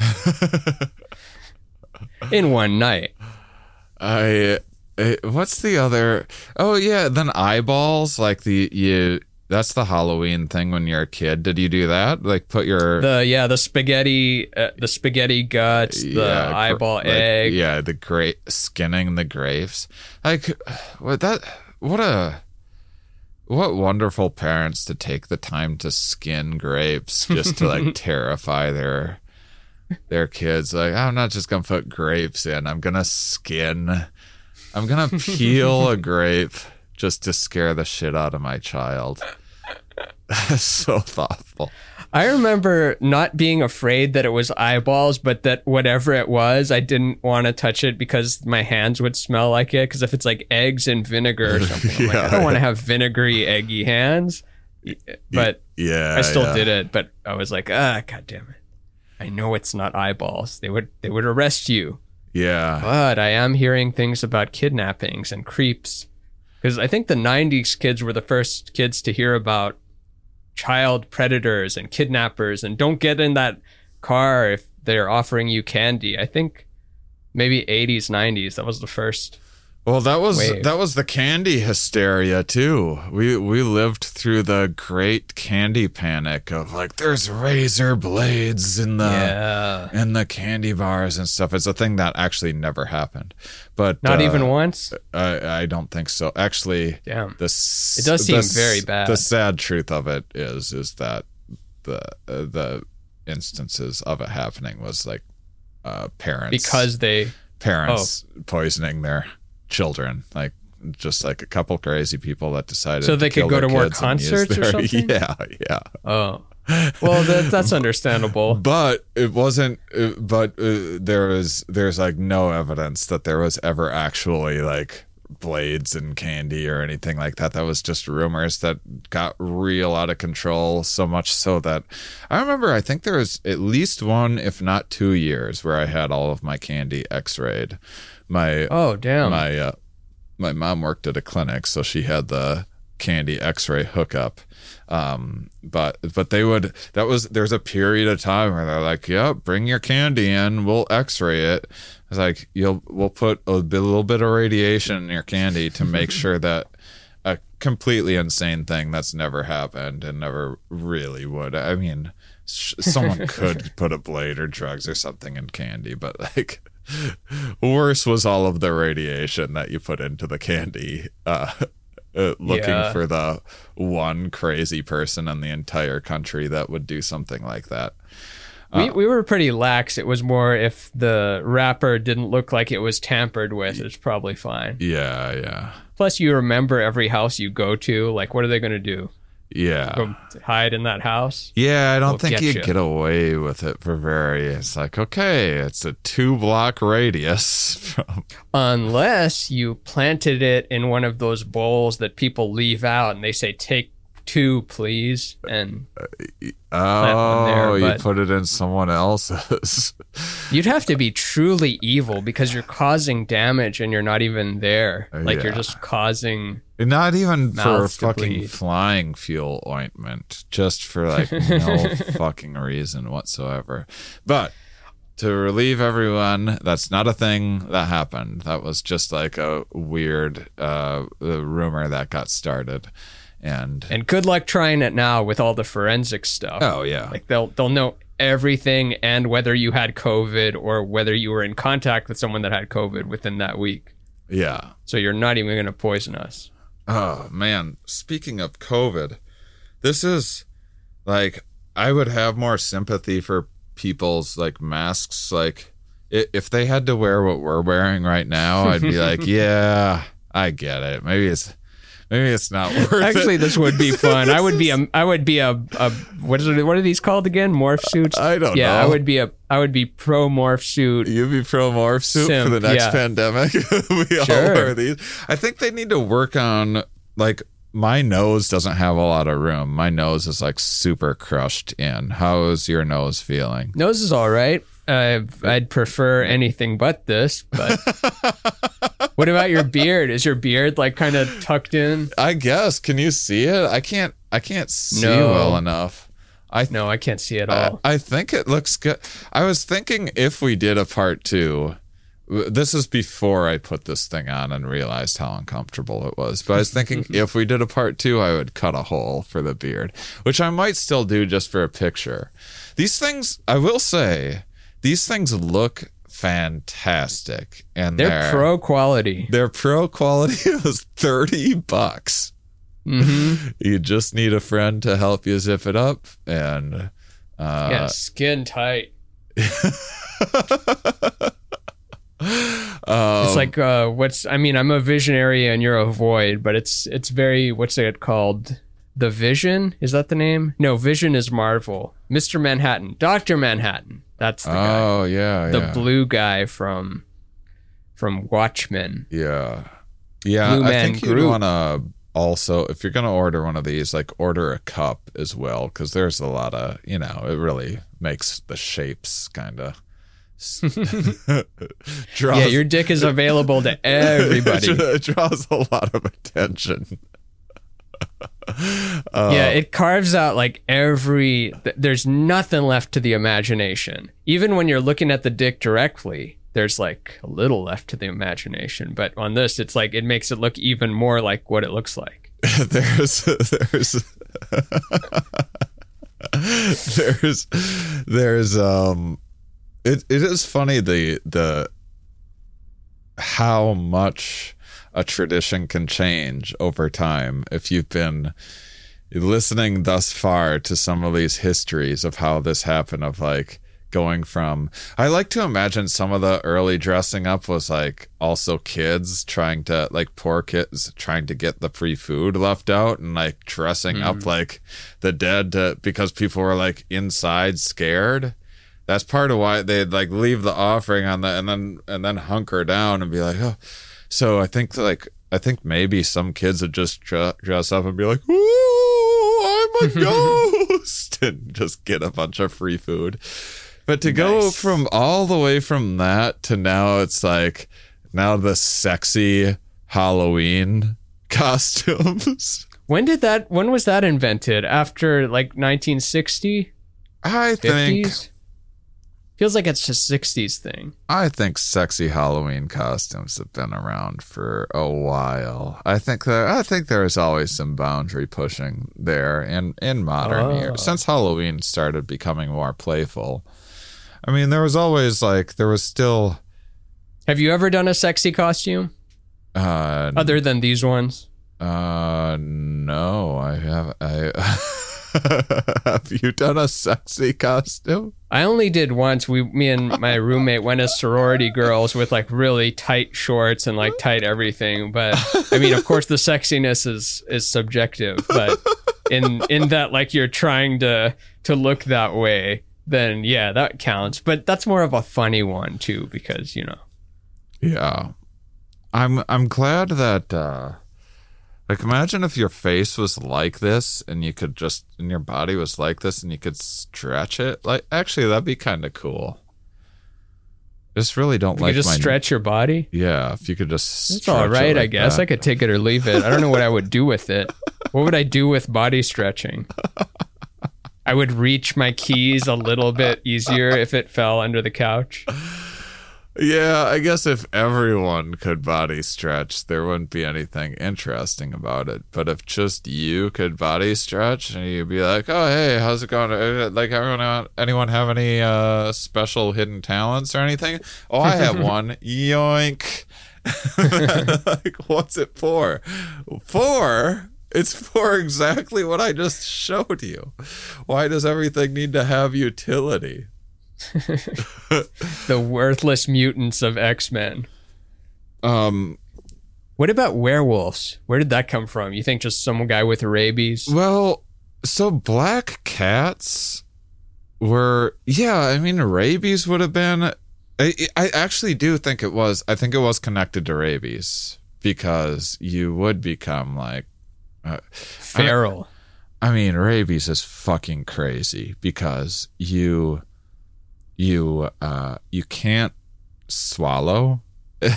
in one night. I uh, what's the other? Oh yeah, then eyeballs like the you. That's the Halloween thing when you're a kid. Did you do that? Like put your The yeah, the spaghetti, uh, the spaghetti guts, the yeah, eyeball like, egg. Yeah, the great skinning the grapes. Like what that? What a what wonderful parents to take the time to skin grapes just to like terrify their their kids. Like I'm not just gonna put grapes in. I'm gonna skin. I'm gonna peel a grape just to scare the shit out of my child. so thoughtful. I remember not being afraid that it was eyeballs, but that whatever it was, I didn't want to touch it because my hands would smell like it. Because if it's like eggs and vinegar or something, I'm like, I don't want to have vinegary, eggy hands. But Yeah, I still yeah. did it. But I was like, ah, god damn it! I know it's not eyeballs. They would they would arrest you. Yeah. But I am hearing things about kidnappings and creeps. Because I think the 90s kids were the first kids to hear about child predators and kidnappers and don't get in that car if they're offering you candy. I think maybe 80s, 90s, that was the first. Well, that was wave. that was the candy hysteria too. We we lived through the great candy panic of like there's razor blades in the yeah. in the candy bars and stuff. It's a thing that actually never happened. But Not uh, even once? I I don't think so. Actually, Damn. the It does the seem very bad. The sad truth of it is is that the uh, the instances of it happening was like uh parents Because they. parents Oh. poisoning their children like just like a couple crazy people that decided So they could go to more kids and use concerts or something? yeah yeah Oh. Well, that, that's understandable. but it wasn't but uh, there was there's like no evidence that there was ever actually like blades and candy or anything like that that was just rumors that got real out of control so much so that i remember i think there was at least one if not two years where i had all of my candy x-rayed my Oh, damn. my uh, my mom worked at a clinic, so she had the candy X-ray hookup. Um, but but they would that was there's a period of time where they're like, "Yep, bring your candy in, we'll X-ray it." It's like you'll we'll put a bit, little bit of radiation in your candy to make sure that a completely insane thing that's never happened and never really would. I mean, sh- someone could put a blade or drugs or something in candy, but like worse was all of the radiation that you put into the candy. Uh, uh, looking Yeah. for the one crazy person in the entire country that would do something like that. we, we were pretty lax. It was more if the wrapper didn't look like it was tampered with, it's probably fine. Yeah, yeah, Plus, you remember every house you go to. Like, what are they going to do? Yeah. Go hide in that house? Yeah, I don't We'll think get you get away with it for very. It's like okay, it's a two block radius from. Unless you planted it in one of those bowls that people leave out and they say, take two, please. And uh, Oh, there, you put it in someone else's. you'd have to be truly evil because you're causing damage and you're not even there. Like, you're just causing. Not even for fucking flying fuel ointment, just for like no fucking reason whatsoever. But to relieve everyone, that's not a thing that happened. That was just like a weird uh, uh, rumor that got started. And And good luck trying it now with all the forensic stuff. oh yeah, Like they'll they'll know everything and whether you had COVID or whether you were in contact with someone that had COVID within that week. yeah. So you're not even going to poison us. Oh man, speaking of COVID, this is like I would have more sympathy for people's like masks like if they had to wear what we're wearing right now, I'd be like, yeah, I get it. Maybe it's maybe it's not worth Actually, it. this would be fun. I would be a I would be a, a what is it, what are these called again? Morph suits. I don't yeah, know. I would be a I would be pro morph suit. You'd be pro morph suit for the next yeah. pandemic. we all wear these. I think they need to work on like my nose doesn't have a lot of room. My nose is like super crushed in. How is your nose feeling? Nose is all right. Uh, I'd prefer anything but this. But what about your beard? Is your beard like kind of tucked in? I guess. Can you see it? I can't. I can't see No. well enough. I No, I can't see it I, all. I think it looks good. I was thinking if we did a part two, this is before I put this thing on and realized how uncomfortable it was. But I was thinking if we did a part two, I would cut a hole for the beard, which I might still do just for a picture. These things, I will say, these things look fantastic, and They're they're pro quality. Their pro quality was thirty bucks. hmm You just need a friend to help you zip it up, and uh, yeah, skin tight. um, It's like uh, what's? I mean, I'm a visionary and you're a void, but it's it's very what's it called? The Vision is that the name? No, Vision is Marvel. Mister Manhattan, Doctor Manhattan. That's the guy. oh yeah, The yeah, blue guy from from Watchmen. yeah, yeah. Blue I Man think Groot. want to also, if you're gonna order one of these, like order a cup as well, because there's a lot of you know, it really makes the shapes kind of. draws, Yeah, your dick is available to everybody. it draws a lot of attention. Uh, yeah, it carves out like every. th- There's nothing left to the imagination. Even when you're looking at the dick directly, there's like a little left to the imagination. But on this, it's like it makes it look even more like what it looks like. there's there's there's there's um it it is funny the the how much a tradition can change over time. If you've been listening thus far to some of these histories of how this happened of like going from I like to imagine some of the early dressing up was like also kids trying to like poor kids trying to get the free food left out and like dressing up mm. like the dead to, because people were like inside scared. That's part of why they'd like leave the offering on the and then and then hunker down and be like oh so I think like I think maybe some kids would just dre- dress up and be like, "Ooh, I'm a ghost," and just get a bunch of free food. But to go from all the way from that to now, it's like now the sexy Halloween costumes. When did that? When was that invented? After like 1960, I think 50s? Feels like it's a 60s thing. I think sexy Halloween costumes have been around for a while. I think that I think there is always some boundary pushing there in in modern Oh. years since Halloween started becoming more playful. I mean, there was always like there was still Have you ever done a sexy costume uh other than these ones? uh no, I have I have you done a sexy costume? I only did once. We, me and my roommate went as sorority girls with like really tight shorts and like tight everything. But I mean, of course, the sexiness is is subjective. But in in that like you're trying to to look that way, then yeah, that counts. But that's more of a funny one too, because you know. Yeah. I'm I'm glad that uh like imagine if your face was like this and you could just and your body was like this and you could stretch it. Like actually that'd be kind of cool. Just really don't You like could just my stretch your body. Yeah, if you could just It's all right, I guess. that. I could take it or leave it. I don't know what I would do with it. What would I do with body stretching? I would reach my keys a little bit easier if it fell under the couch. Yeah, I guess if everyone could body stretch, there wouldn't be anything interesting about it. But if just you could body stretch and you'd be like, "Oh, hey, how's it going? Uh, Like, everyone, anyone have any uh, special hidden talents or anything? Oh, I have one. Yoink! like, what's it for? For it's for exactly what I just showed you. Why does everything need to have utility? The worthless mutants of X Men. Um, What about werewolves? Where did that come from? You think just some guy with rabies? Well, so black cats were, yeah, I mean, rabies would have been. I, I actually do think it was, I think it was connected to rabies because you would become like, uh, Feral. I mean, rabies is fucking crazy because you, you, uh, you can't swallow.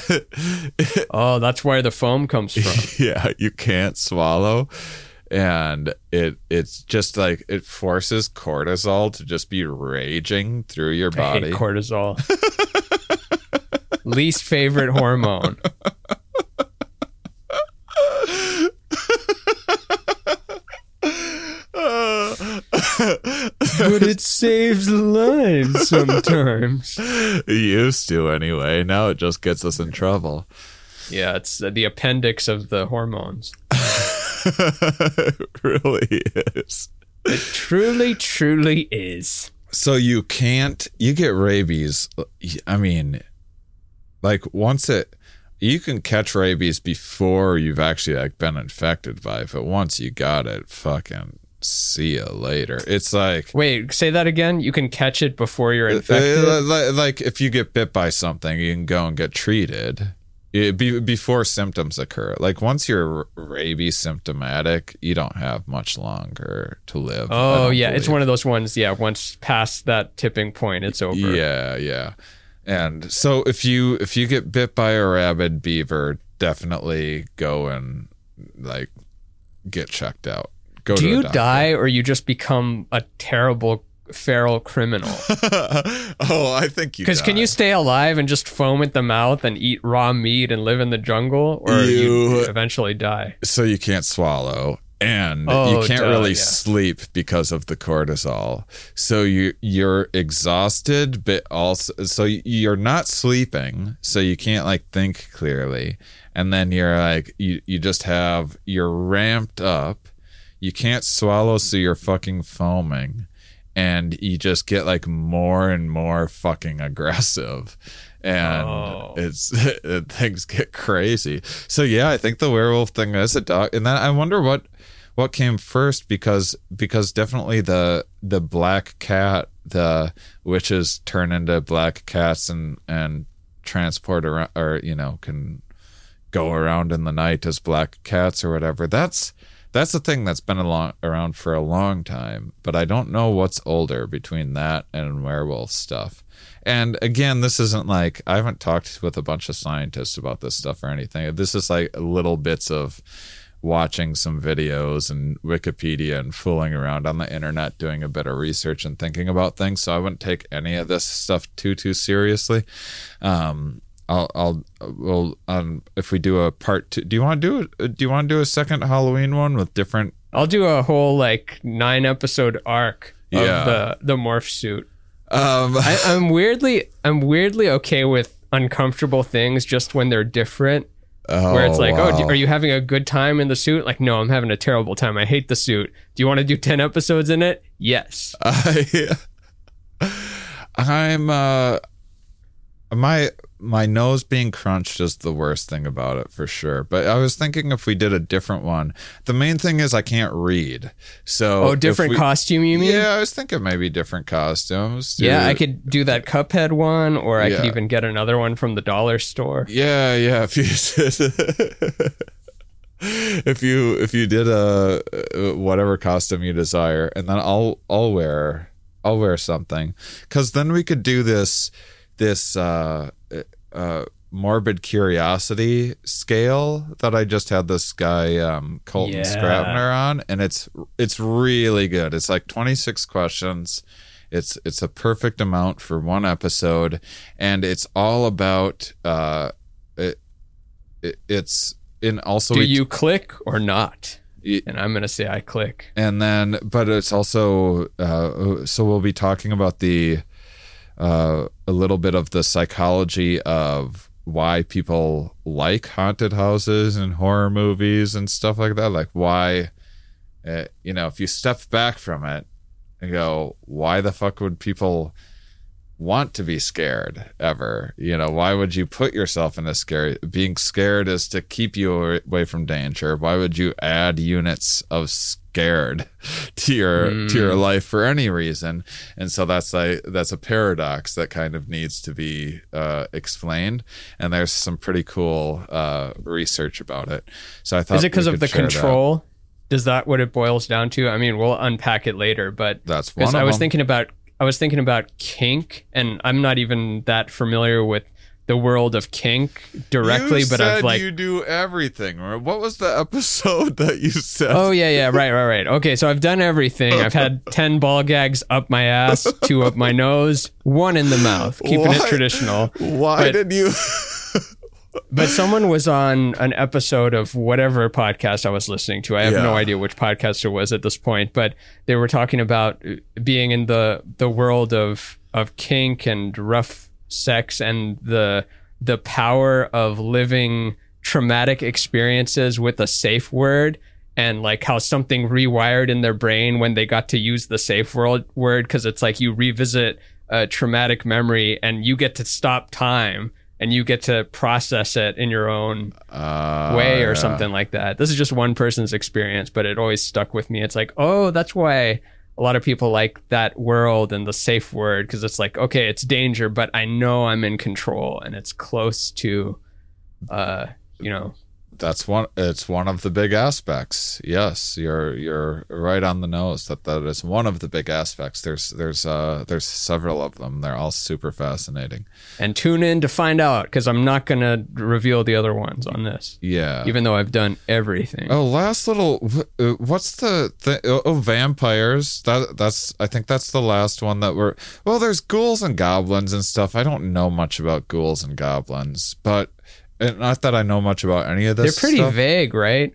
Oh, that's where the foam comes from. yeah, you can't swallow. and it it's just like it forces cortisol to just be raging through your I body. cortisol. Least favorite hormone. But it saves lives sometimes. It used to anyway. Now it just gets us in trouble. Yeah, it's uh, the appendix of the hormones. it really is. It truly, truly is. So you can't you get rabies. I mean, like once it you can catch rabies before you've actually like been infected by it, but once you got it, fucking see you later. It's like Wait, say that again. You can catch it before you're infected. Uh, like if you get bit by something, you can go and get treated it, be, before symptoms occur. Like once you're rabies symptomatic, you don't have much longer to live. Oh yeah, it's one of those ones. Yeah, once past that tipping point, it's over. Yeah, yeah. And so if you if you get bit by a rabid beaver, definitely go and like get checked out. Go Do you die or you just become a terrible feral criminal? oh, I think you. Because can you stay alive and just foam at the mouth and eat raw meat and live in the jungle, or you, You- eventually die? so you can't swallow and Oh, you can't duh, really yeah. sleep because of the cortisol so you you're exhausted but also so you're not sleeping so you can't like think clearly and then you're like you you just have you're ramped up you can't swallow so you're fucking foaming. And you just get like more and more fucking aggressive. And Oh. it's things get crazy. So yeah i think the werewolf thing is a dog and then i wonder what what came first because because definitely the the black cat the witches turn into black cats and and transport around or you know can go around in the night as black cats or whatever. That's that's the thing that's been around for a long time but i don't know what's older between that and werewolf stuff. And again this isn't like i haven't talked with a bunch of scientists about this stuff or anything. This is like little bits of watching some videos and wikipedia and fooling around on the internet doing a bit of research and thinking about things. So i wouldn't take any of this stuff too too seriously. Um I'll, I'll, well, um, if we do a part two, do you want to do, a, do you want to do a second Halloween one with different? I'll do a whole like nine episode arc of Yeah. the the morph suit. Um, I, I'm weirdly I'm weirdly okay with uncomfortable things just when they're different. Where it's like, oh, do, are you having a good time in the suit? Like, no, I'm having a terrible time. I hate the suit. Do you want to do ten episodes in it? Yes. I, I'm, uh, my, my nose being crunched is the worst thing about it for sure. But I was thinking if we did a different one, the main thing is I can't read. So, Oh, different we- could you mean? Yeah, I was thinking maybe different costumes. Yeah, I could do that Cuphead one, or I could even get another one from the dollar store. Yeah, yeah. If you if you if you did a uh, whatever costume you desire, and then I'll I'll wear I'll wear something, because then we could do this this uh, uh, morbid curiosity scale that I just had this guy um, Coltan Yeah. Scrivner on, and it's it's really good. It's like twenty six questions. It's it's a perfect amount for one episode, and it's all about uh, it, it it's in also Do you click or not? And I'm gonna say I click. and then but it's also uh, so we'll be talking about the uh, a little bit of the psychology of why people like haunted houses and horror movies and stuff like that. Like why uh, you know if you step back from it and go why the fuck would people want to be scared ever? You know why would you put yourself in a scary being scared is to keep you away from danger. Why would you add units of scared to your to your life for any reason and so that's like that's a paradox that kind of needs to be uh, explained and there's some pretty cool uh, research about it so i thought Is it because of the that. control? Does that what it boils down to? I mean, we'll unpack it later, but that's one I was them. thinking about I was thinking about kink, and I'm not even that familiar with the world of kink directly, you but I've like you do everything. or What was the episode that you said? Oh yeah, yeah, right, right, right. Okay, so I've done everything. I've had ten ball gags up my ass, two up my nose, one in the mouth, keeping What? it traditional. Why but- did you? But someone was on an episode of whatever podcast I was listening to. I have no idea which podcast it was at this point, but they were talking about being in the the world of of kink and rough sex and the the power of living traumatic experiences with a safe word and like how something rewired in their brain when they got to use the safe word word because it's like you revisit a traumatic memory and you get to stop time and you get to process it in your own Uh, way or yeah. something like that. This is just one person's experience, but it always stuck with me. It's like, oh, that's why a lot of people like that world and the safe word because it's like, okay, it's danger, but I know I'm in control and it's close to, uh, you know, That's one. It's one of the big aspects. Yes, you're you're right on the nose. That that is one of the big aspects. There's there's uh there's several of them. They're all super fascinating. and tune in to find out because I'm not gonna reveal the other ones on this, Yeah. even though I've done everything. Oh, last little. uh, What's the thing? Oh, vampires. That that's. I think that's the last one that we're. Well, there's ghouls and goblins and stuff. I don't know much about ghouls and goblins, but and not that I know much about any of this. They're pretty stuff. vague, right?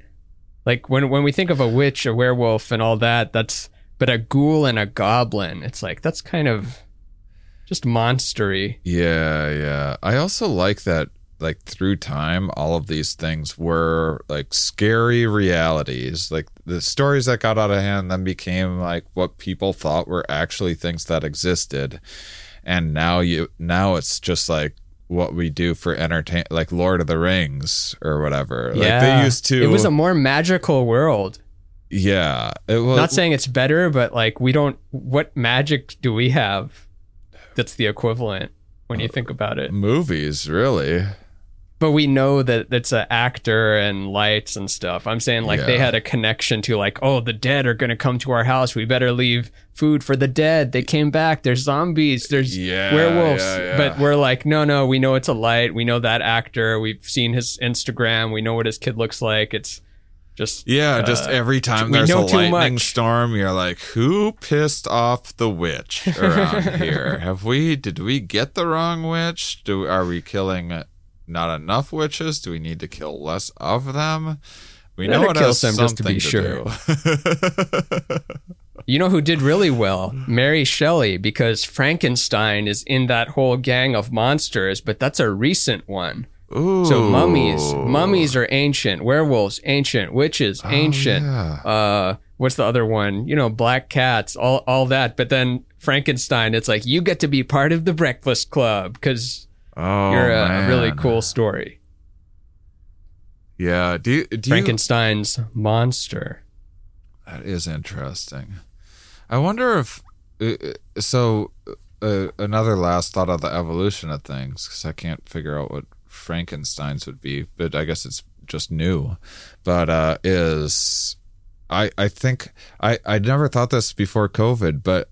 Like when when we think of a witch, a werewolf, and all that, that's but a ghoul and a goblin, it's like that's kind of just monstery. Yeah, yeah. I also like that like through time all of these things were like scary realities. Like the stories that got out of hand then became like what people thought were actually things that existed. And now you now it's just like what we do for entertain like Lord of the Rings or whatever. Like they used to It was a more magical world. Yeah. It was Not saying it's better, but like we don't. What magic do we have that's the equivalent when you think about it? movies, really. But we know that it's an actor and lights and stuff. I'm saying like they had a connection to like, oh, the dead are gonna come to our house. We better leave food for the dead. They came back. There's zombies. There's Yeah, werewolves. yeah, yeah. But we're like, no, no. We know it's a light. We know that actor. We've seen his Instagram. We know what his kid looks like. It's just Yeah, just uh, every time there's a lightning much. storm, you're like, who pissed off the witch around here? Have we? Did we get the wrong witch? Do are we killing not enough witches? Do we need to kill less of them? We know it kill some just to be sure. You know who did really well? Mary Shelley, because Frankenstein is in that whole gang of monsters, but that's a recent one. Ooh. So mummies, mummies are ancient. Werewolves, ancient. Witches, ancient. yeah. Uh, what's the other one? You know, black cats, all all that. But then Frankenstein, it's like you get to be part of the Breakfast Club because Oh, you're a, man. really cool story. Yeah. Do you, do you, Frankenstein's monster. That is interesting. I wonder if uh, uh, so. Uh, another last thought on the evolution of things because I can't figure out what Frankenstein's would be, but I guess it's just new. But uh, is I I think I I never thought this before COVID, but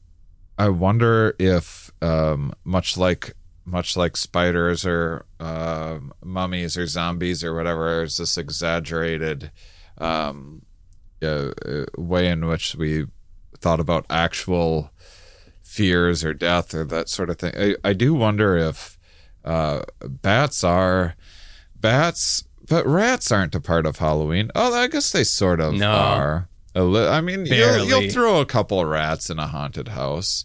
I wonder if um, much like much like spiders or um, mummies or zombies or whatever, is this exaggerated um, uh, uh, way in which we thought about actual fears or death or that sort of thing. I, I do wonder if uh, bats are bats, but rats aren't a part of Halloween. Oh, I guess they sort of No. are. I mean, you'll, you'll throw a couple of rats in a haunted house,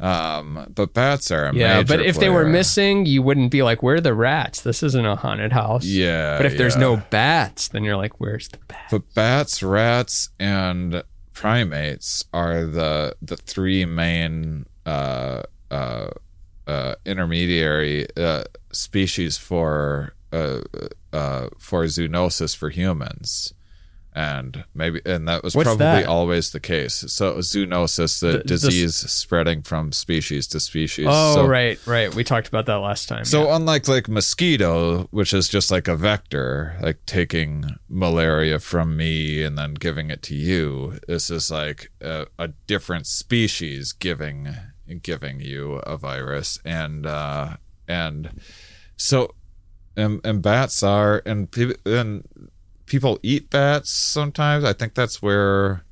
um, but bats are a Yeah, but if they were missing, you wouldn't be like, "Where are the rats? This isn't a haunted house." yeah. But if there's no bats, then you're like, "Where's the bats?" But bats, rats, and primates are the the three main uh, uh, uh, intermediary uh, species for uh, uh, for zoonosis for humans. And maybe, and that was What's probably that? always the case. So zoonosis, the, The- the- disease spreading from species to species. Oh, so, right, right. We talked about that last time. so yeah. unlike like mosquito, which is just like a vector, like taking malaria from me and then giving it to you, this is like a, a different species giving giving you a virus, and uh, and so and and bats are and people and people eat bats sometimes. I think that's where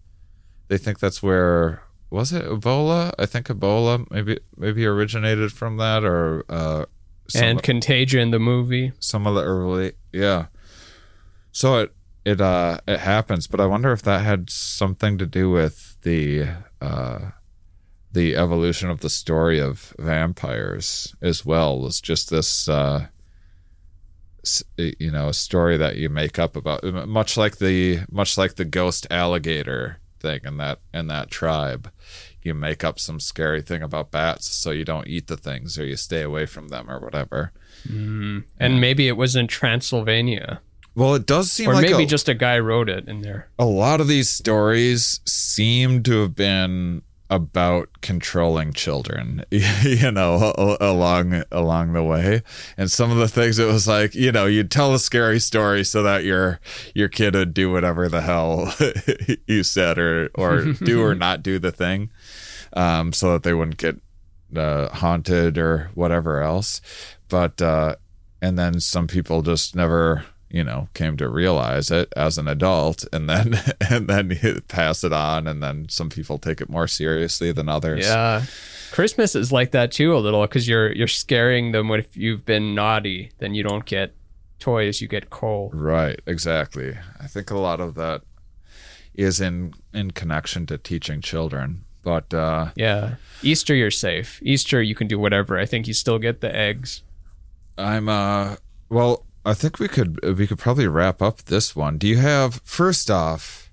they think that's where was it Ebola? I think Ebola maybe maybe originated from that or uh some, and Contagion, the movie. some of the early yeah. So it it uh it happens, but I wonder if that had something to do with the uh the evolution of the story of vampires as well was just this uh you know a story that you make up about much like the much like the ghost alligator thing in that in that tribe you make up some scary thing about bats so you don't eat the things or you stay away from them or whatever mm. And maybe it was in Transylvania. well it does seem Or like maybe a, just a guy wrote it in there. a lot of these stories seem to have been about controlling children you know along along the way. And some of the things it was like you know you'd tell a scary story so that your your kid would do whatever the hell you said or or do or not do the thing um so that they wouldn't get uh, haunted or whatever else. But uh and then some people just never you know came to realize it as an adult and then and then you pass it on and then some people take it more seriously than others Yeah. Christmas is like that too a little because you're you're scaring them what if you've been naughty, then you don't get toys, you get coal. right exactly i think a lot of that is in in connection to teaching children but uh Yeah. Easter you're safe. Easter you can do whatever. I think you still get the eggs. i'm uh well i think we could we could probably wrap up this one. Do you have first off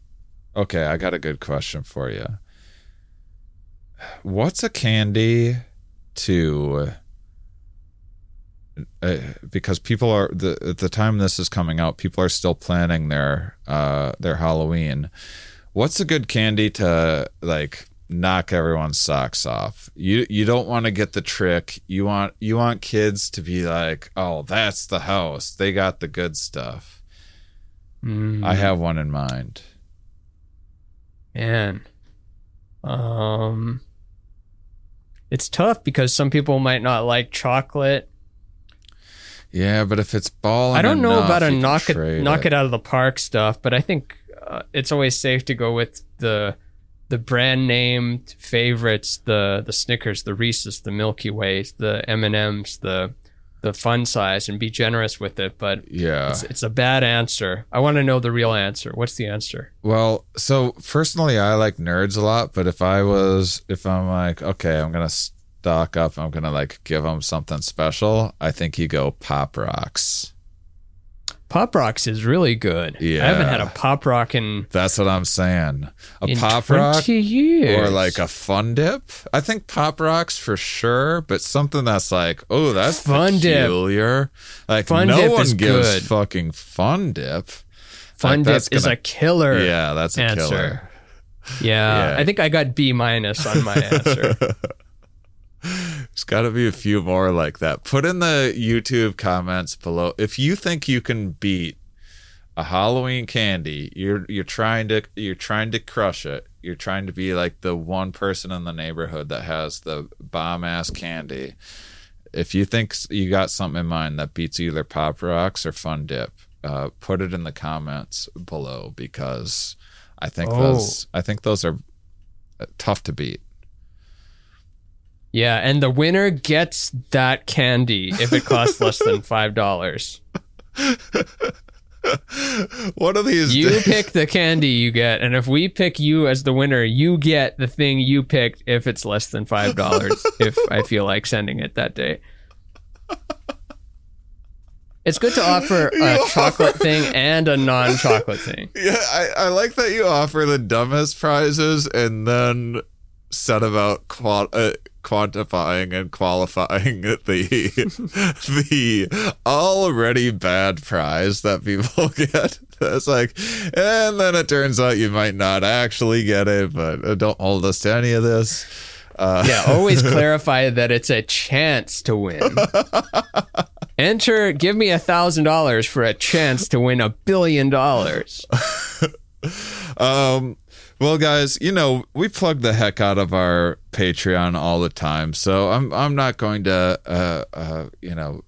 okay i got a good question for you. What's a candy to uh, because people are the at the time this is coming out people are still planning their uh their halloween. What's a good candy to like knock everyone's socks off you you don't want to get the trick you want you want kids to be like oh that's the house they got the good stuff Mm, i have one in mind man. Um it's tough because some people might not like chocolate. yeah but if it's ball, I don't know about a knock it knock it. out of the park stuff, but I think uh, it's always safe to go with the the brand name favorites, the the Snickers, the Reese's, the Milky Ways, the M and M's, the the fun size, and be generous with it. But yeah it's, it's a bad answer. I want to know the real answer. What's the answer? Well, so personally, I like nerds a lot, but if I was, if I'm like, okay, I'm gonna stock up, I'm gonna like give them something special. I think you go Pop Rocks. Pop Rocks is really good. Yeah. I haven't had a Pop Rock in, That's what I'm saying. A in Pop Rock years. or like a Fun Dip. I think Pop Rocks for sure, but something that's like, oh, that's Fun Dip. peculiar. Like Fun no Dip one is gives good. fucking Fun Dip. Fun Like, Dip is gonna- a killer. Yeah, that's a answer. killer. Yeah, Yeah. I think I got B minus on my answer. There's got to be a few more like that. Put in the YouTube comments below if you think you can beat a Halloween candy. You're you're trying to you're trying to crush it. You're trying to be like the one person in the neighborhood that has the bomb ass candy. If you think you got something in mind that beats either Pop Rocks or Fun Dip, uh, put it in the comments below because I think Oh. those I think those are uh, tough to beat. Yeah, and the winner gets that candy if it costs less than five dollars. One of these You days- pick the candy you get, and if we pick you as the winner, you get the thing you picked if it's less than five dollars. if I feel like sending it that day. It's good to offer a You chocolate thing and a non-chocolate thing. Yeah, I, I like that you offer the dumbest prizes and then set about qual- uh, quantifying and qualifying the the already bad prize that people get. It's like, and then it turns out you might not actually get it, but uh, don't hold us to any of this. Uh, Yeah, always clarify that it's a chance to win. Enter, give me a thousand dollars for a chance to win a billion dollars. Um, well, guys, you know we plug the heck out of our Patreon all the time, so I'm I'm not going to uh, uh, you know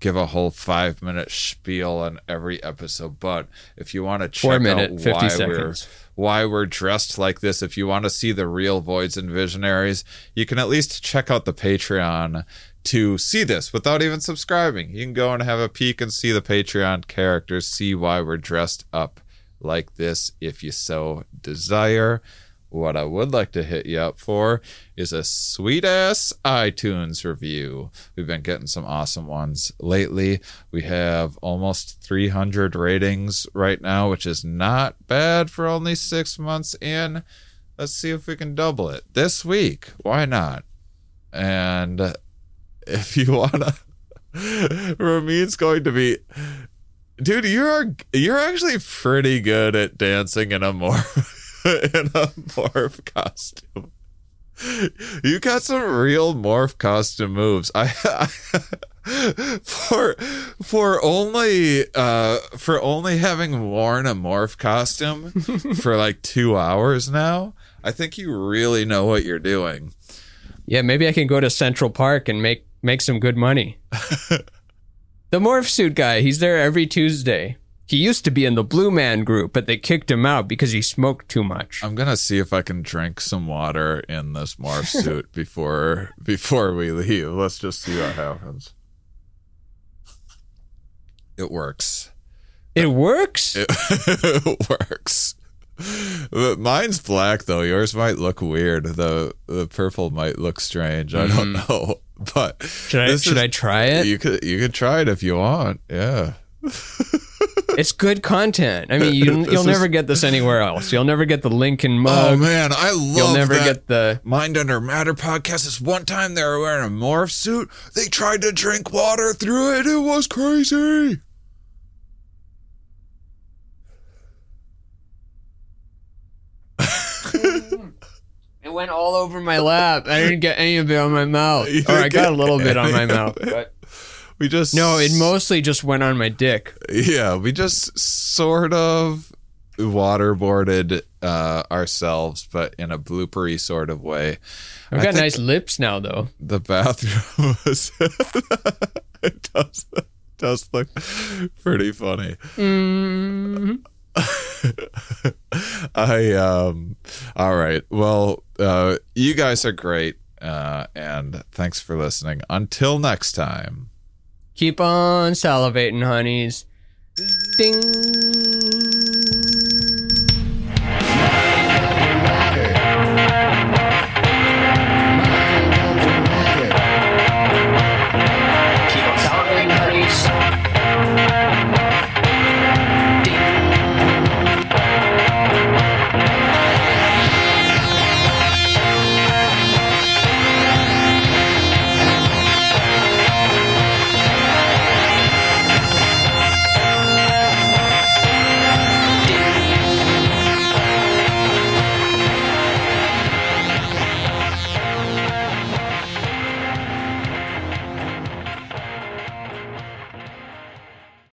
give a whole five minute spiel on every episode. But if you want to check Four minute, out 50 why seconds. we're why we're dressed like this, if you want to see the real voids and visionaries, you can at least check out the Patreon to see this without even subscribing. You can go and have a peek and see the Patreon characters, see why we're dressed up like this if you so desire. What I would like to hit you up for is a sweet ass iTunes review. We've been getting some awesome ones lately. We have almost 300 ratings right now, which is not bad for only six months in. Let's see if we can double it this week. Why not? And if you wanna, Ramin's going to be dude you're you're actually pretty good at dancing in a morph in a morph costume. You got some real morph costume moves. I, I for for only uh for only having worn a morph costume for like two hours now i think you really know what you're doing. Yeah, maybe I can go to Central Park and make make some good money. The morph suit guy, he's there every Tuesday. He used to be in the Blue Man group, but they kicked him out because he smoked too much. I'm gonna see if I can drink some water in this morph suit before before we leave. Let's just see what happens. It works. It works. It, it works. But Mine's black though. Yours might look weird. The the purple might look strange. I don't mm-hmm. know. But should I should is- I try it? you could you could try it if you want. Yeah. it's good content. I mean, you, This you'll is- never get this anywhere else. You'll never get the Lincoln oh, mug. Oh man, I love You'll never that. get the Mind Under Matter podcast. This one time they were wearing a morph suit. They tried to drink water through it. It was crazy. It went all over my lap. I didn't get any of it on my mouth. You Or I got a little bit on my mouth. But We just no, it mostly just went on my dick. yeah, we just sort of waterboarded uh, ourselves, but in a bloopery sort of way. I've got nice lips now, though. The bathroom was it does does look pretty funny. Mm. I um all right. Well, uh you guys are great. Uh and thanks for listening. Until next time. Keep on salivating, honeys. Ding.